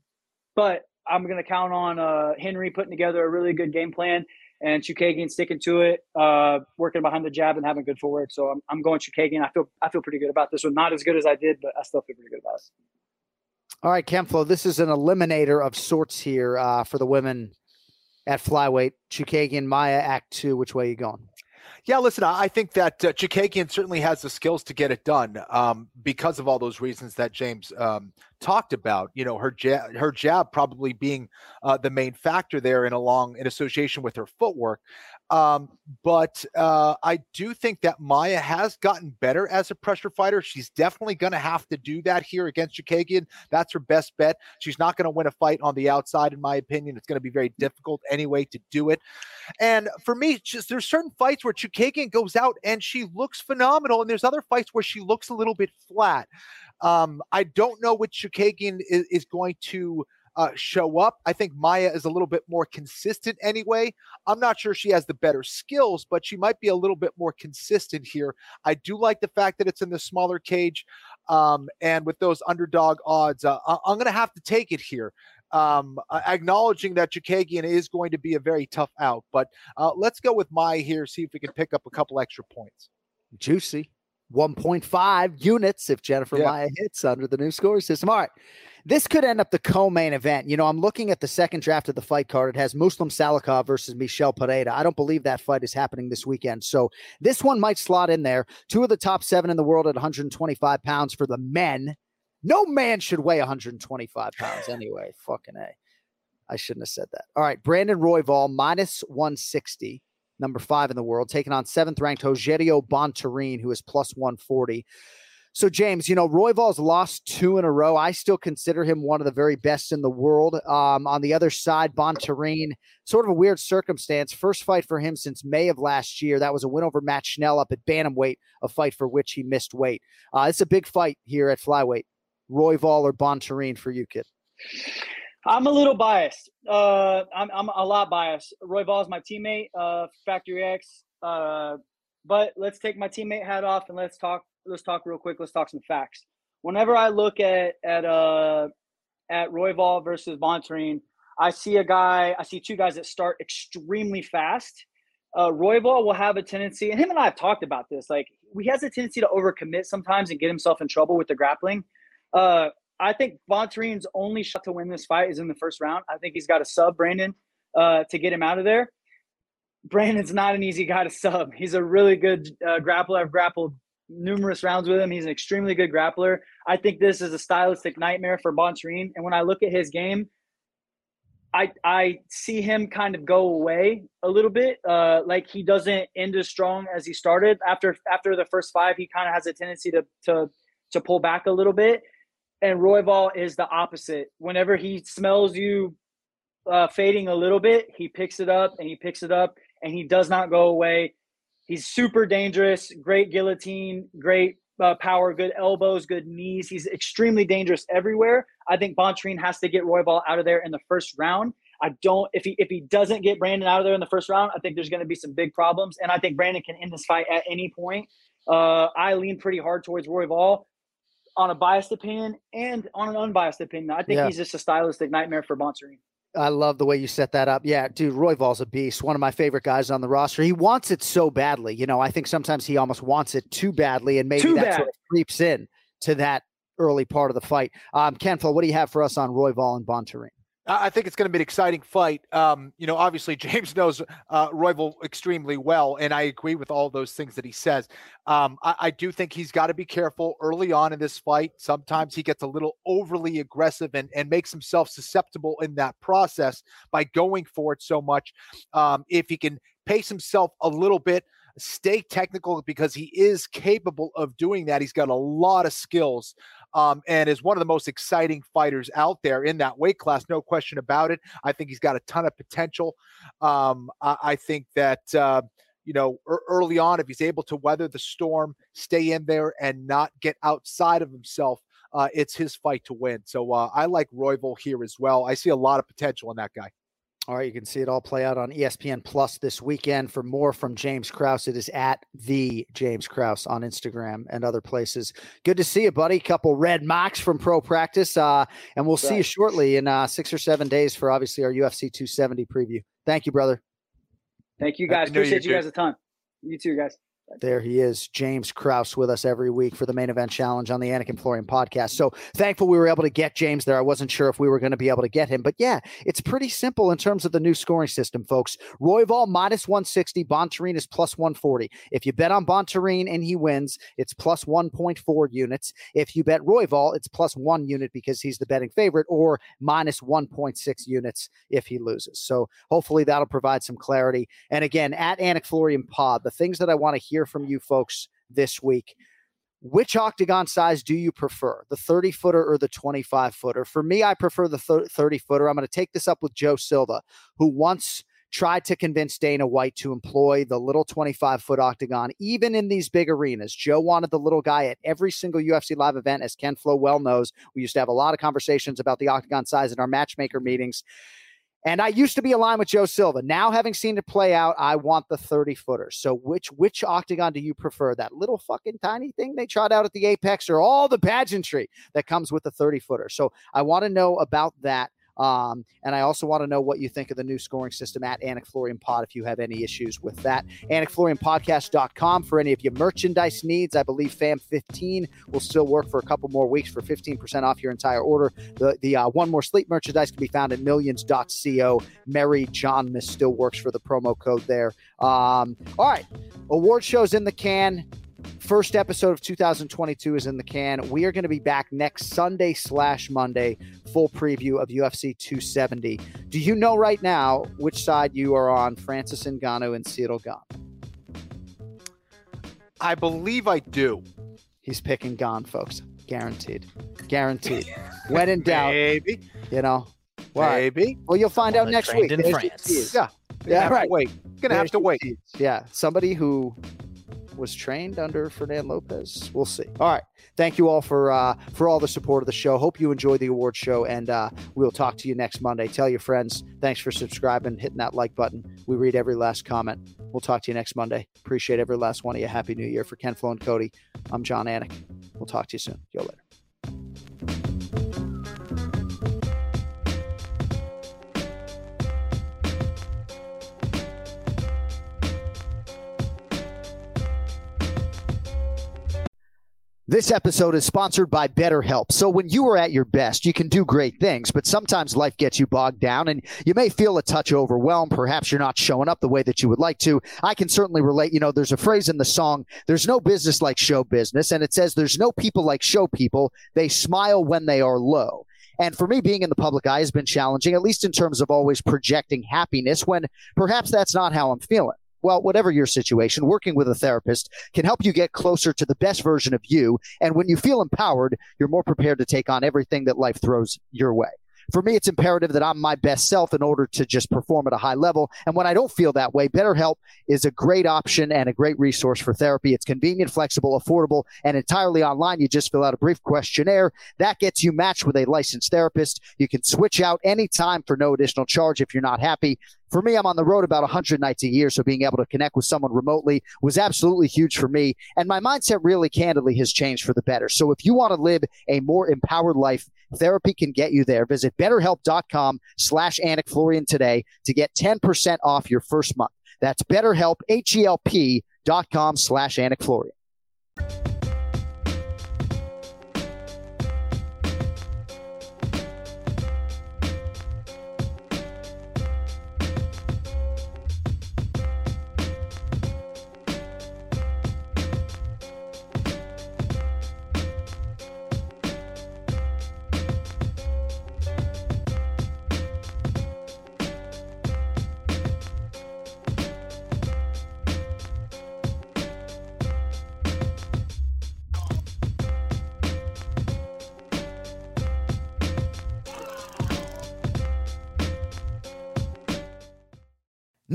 but I'm going to count on uh, Henry putting together a really good game plan and Chookagian sticking to it, uh, working behind the jab and having good footwork. So I'm, I'm going Chookagian. I feel I feel pretty good about this one. Not as good as I did, but I still feel pretty good about it. All right, Ken Flo, this is an eliminator of sorts here uh, for the women at flyweight. Chookagian, Maia, Act Two. Which way are you going? Yeah, listen, I think that uh, certainly has the skills to get it done um, because of all those reasons that James um, talked about. You know, her jab, her jab probably being uh, the main factor there in along in association with her footwork. Um, but uh, I do think that Maia has gotten better as a pressure fighter. She's definitely going to have to do that here against Chookagian. That's her best bet. She's not going to win a fight on the outside, in my opinion. It's going to be very difficult anyway to do it. And for me, just there's certain fights where Chookagian goes out and she looks phenomenal, and there's other fights where she looks a little bit flat. Um, I don't know what Chookagian is, is going to uh, show up. I think Maia is a little bit more consistent anyway. I'm not sure she has the better skills, but she might be a little bit more consistent here. I do like the fact that it's in the smaller cage, um, and with those underdog odds, uh, I- I'm going to have to take it here. Um, uh, acknowledging that Chookagian is going to be a very tough out, but uh, let's go with Maia here. See if we can pick up a couple extra points. Juicy. 1.5 units if Jennifer Yeah. Maia hits under the new score system. All right. This could end up the co-main event. You know, I'm looking at the second draft of the fight card. It has Muslim Salikhov versus Michel Pereira. I don't believe that fight is happening this weekend. So this one might slot in there. Two of the top seven in the world at 125 pounds for the men. No man should weigh 125 pounds anyway. [LAUGHS] Fucking A. I shouldn't have said that. All right. Brandon Royval minus 160 number five in the world, taking on seventh ranked Rogerio Bontorin, who is plus 140. So, James, you know, Royval's lost two in a row. I still consider him one of the very best in the world. Um, on the other side, Bontorin, sort of a weird circumstance. First fight for him since May of last year. That was a win over Matt Schnell up at Bantamweight, a fight for which he missed weight. Uh, it's a big fight here at Flyweight. Royval or Bontorin for you, kid? I'm a little biased. Uh, I'm, I'm a lot biased. Royval is my teammate, uh, Factory X. Uh, but let's take my teammate hat off and let's talk. Let's talk real quick. Let's talk some facts. Whenever I look at at uh at Royval versus Bontorin, I see a guy. I see two guys that start extremely fast. Uh, Royval will have a tendency, and him and I have talked about this. Like he has a tendency to overcommit sometimes and get himself in trouble with the grappling. Uh, I think Bontorin's only shot to win this fight is in the first round. I think he's got to sub Brandon uh, to get him out of there. Brandon's not an easy guy to sub. He's a really good uh, grappler. I've grappled numerous rounds with him. He's an extremely good grappler. I think this is a stylistic nightmare for Bontorin. And when I look at his game, I I see him kind of go away a little bit. Uh, like he doesn't end as strong as he started. After after the first five, he kind of has a tendency to to to pull back a little bit. And Royval is the opposite. Whenever he smells you uh, fading a little bit, he picks it up and he picks it up and he does not go away. He's super dangerous, great guillotine, great uh, power, good elbows, good knees. He's extremely dangerous everywhere. I think Bontorin has to get Royval out of there in the first round. I don't if he if he doesn't get Brandon out of there in the first round, I think there's going to be some big problems, and I think Brandon can end this fight at any point. Uh, I lean pretty hard towards Royval on a biased opinion and on an unbiased opinion. I think Yeah. he's just a stylistic nightmare for Bontorin. I love the way you set that up. Yeah, dude, Royval's a beast. One of my favorite guys on the roster. He wants it so badly. You know, I think sometimes he almost wants it too badly, and maybe Too that sort of creeps in to that early part of the fight. Um, Ken Flo, what do you have for us on Royval and Bontorin? I think it's going to be an exciting fight. Um, you know, obviously [LAUGHS] James knows uh, extremely well, and I agree with all those things that he says. Um, I, I do think he's got to be careful early on in this fight. Sometimes he gets a little overly aggressive and, and makes himself susceptible in that process by going for it so much. Um, if he can pace himself a little bit, stay technical because he is capable of doing that. He's got a lot of skills um, and is one of the most exciting fighters out there in that weight class, no question about it. I think he's got a ton of potential. Um, I, I think that. Uh, you know, ear- early on, if he's able to weather the storm, stay in there, and not get outside of himself, uh, it's his fight to win. So uh, I like Royval here as well. I see a lot of potential in that guy. All right, you can see it all play out on ESPN Plus this weekend. For more from James Krause, it is at the James Krause on Instagram and other places. Good to see you, buddy. Couple red marks from pro practice, uh, and we'll see you shortly in uh, six or seven days for obviously our UFC 270 preview. Thank you, brother. Thank you guys. Happy New Year, Appreciate you dude. guys a ton. You too, guys. There he is, James Krause, with us every week for the main event challenge on the Anik and Florian podcast. So thankful we were able to get James there. I wasn't sure if we were going to be able to get him, but yeah, it's pretty simple in terms of the new scoring system, folks. Royval minus 160, Bontorin is plus 140. If you bet on Bontorin and he wins, it's plus 1.4 units. If you bet Royval, it's plus one unit because he's the betting favorite, or minus 1.6 units if he loses. So hopefully that'll provide some clarity. And again, at Anik Florian Pod, the things that I want to hear from you folks this week. Which octagon size do you prefer, the 30 footer or the 25 footer? For me, I prefer the 30 footer. I'm going to take this up with Joe Silva, who once tried to convince Dana White to employ the little 25 foot octagon, even in these big arenas. Joe wanted the little guy at every single UFC live event, as Ken Flo well knows. We used to have a lot of conversations about the octagon size in our matchmaker meetings. And I used to be aligned with Joe Silva. Now, having seen it play out, I want the 30 footer. So, which which octagon do you prefer? That little fucking tiny thing they tried out at the Apex, or all the pageantry that comes with the 30 footer? So, I want to know about that. Um, and I also want to know what you think of the new scoring system at Anik Florian Pod if you have any issues with that. AnikFlorianPodcast.com for any of your merchandise needs. I believe FAM15 will still work for a couple more weeks for 15% off your entire order. The, the uh, One More Sleep merchandise can be found at millions.co. Mary John Miss still works for the promo code there. Um, all right. Award shows in the can. First episode of 2022 is in the can. We are going to be back next Sunday slash Monday, full preview of UFC 270. Do you know right now which side you are on, Francis Ngannou and Cyril Gane? I believe I do. He's picking Gane, folks. Guaranteed. Guaranteed. [LAUGHS] when in doubt, Maybe. you know. What? Maybe. Well, you'll find out next week. in France. Yeah. Yeah, right. wait. Gonna have to wait. tease. Yeah, somebody who was trained under Fernand Lopez. We'll see. All right. Thank you all for uh, for all the support of the show. Hope you enjoy the award show, and uh, we'll talk to you next Monday. Tell your friends. Thanks for subscribing, hitting that like button. We read every last comment. We'll talk to you next Monday. Appreciate every last one of you. Happy New Year for Ken Flo and Cody. I'm Jon Anik. We'll talk to you soon. Yo later. This episode is sponsored by BetterHelp. So, when you are at your best, you can do great things, but sometimes life gets you bogged down and you may feel a touch overwhelmed. Perhaps you're not showing up the way that you would like to. I can certainly relate. You know, there's a phrase in the song, there's no business like show business. And it says, there's no people like show people. They smile when they are low. And for me, being in the public eye has been challenging, at least in terms of always projecting happiness when perhaps that's not how I'm feeling. Well, whatever your situation, working with a therapist can help you get closer to the best version of you. And when you feel empowered, you're more prepared to take on everything that life throws your way. For me, it's imperative that I'm my best self in order to just perform at a high level. And when I don't feel that way, BetterHelp is a great option and a great resource for therapy. It's convenient, flexible, affordable, and entirely online. You just fill out a brief questionnaire that gets you matched with a licensed therapist. You can switch out anytime for no additional charge if you're not happy. For me, I'm on the road about 100 nights a year, so being able to connect with someone remotely was absolutely huge for me. And my mindset really candidly has changed for the better. So if you want to live a more empowered life, therapy can get you there. Visit betterhelp.com slash Florian today to get 10% off your first month. That's betterhelp, H-E-L-P dot com slash Florian.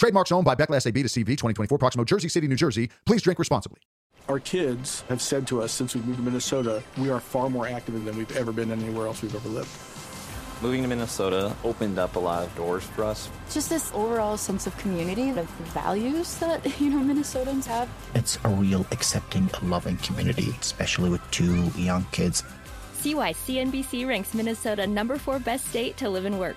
Trademarks owned by Becle S.A.B. de C.V 2024, Proximo, Jersey City, New Jersey. Please drink responsibly. Our kids have said to us since we moved to Minnesota, we are far more active than we've ever been anywhere else we've ever lived. Moving to Minnesota opened up a lot of doors for us. Just this overall sense of community, of values that, [LAUGHS] you know, Minnesotans have. It's a real accepting, loving community, especially with two young kids. See why CNBC ranks Minnesota number four best state to live and work.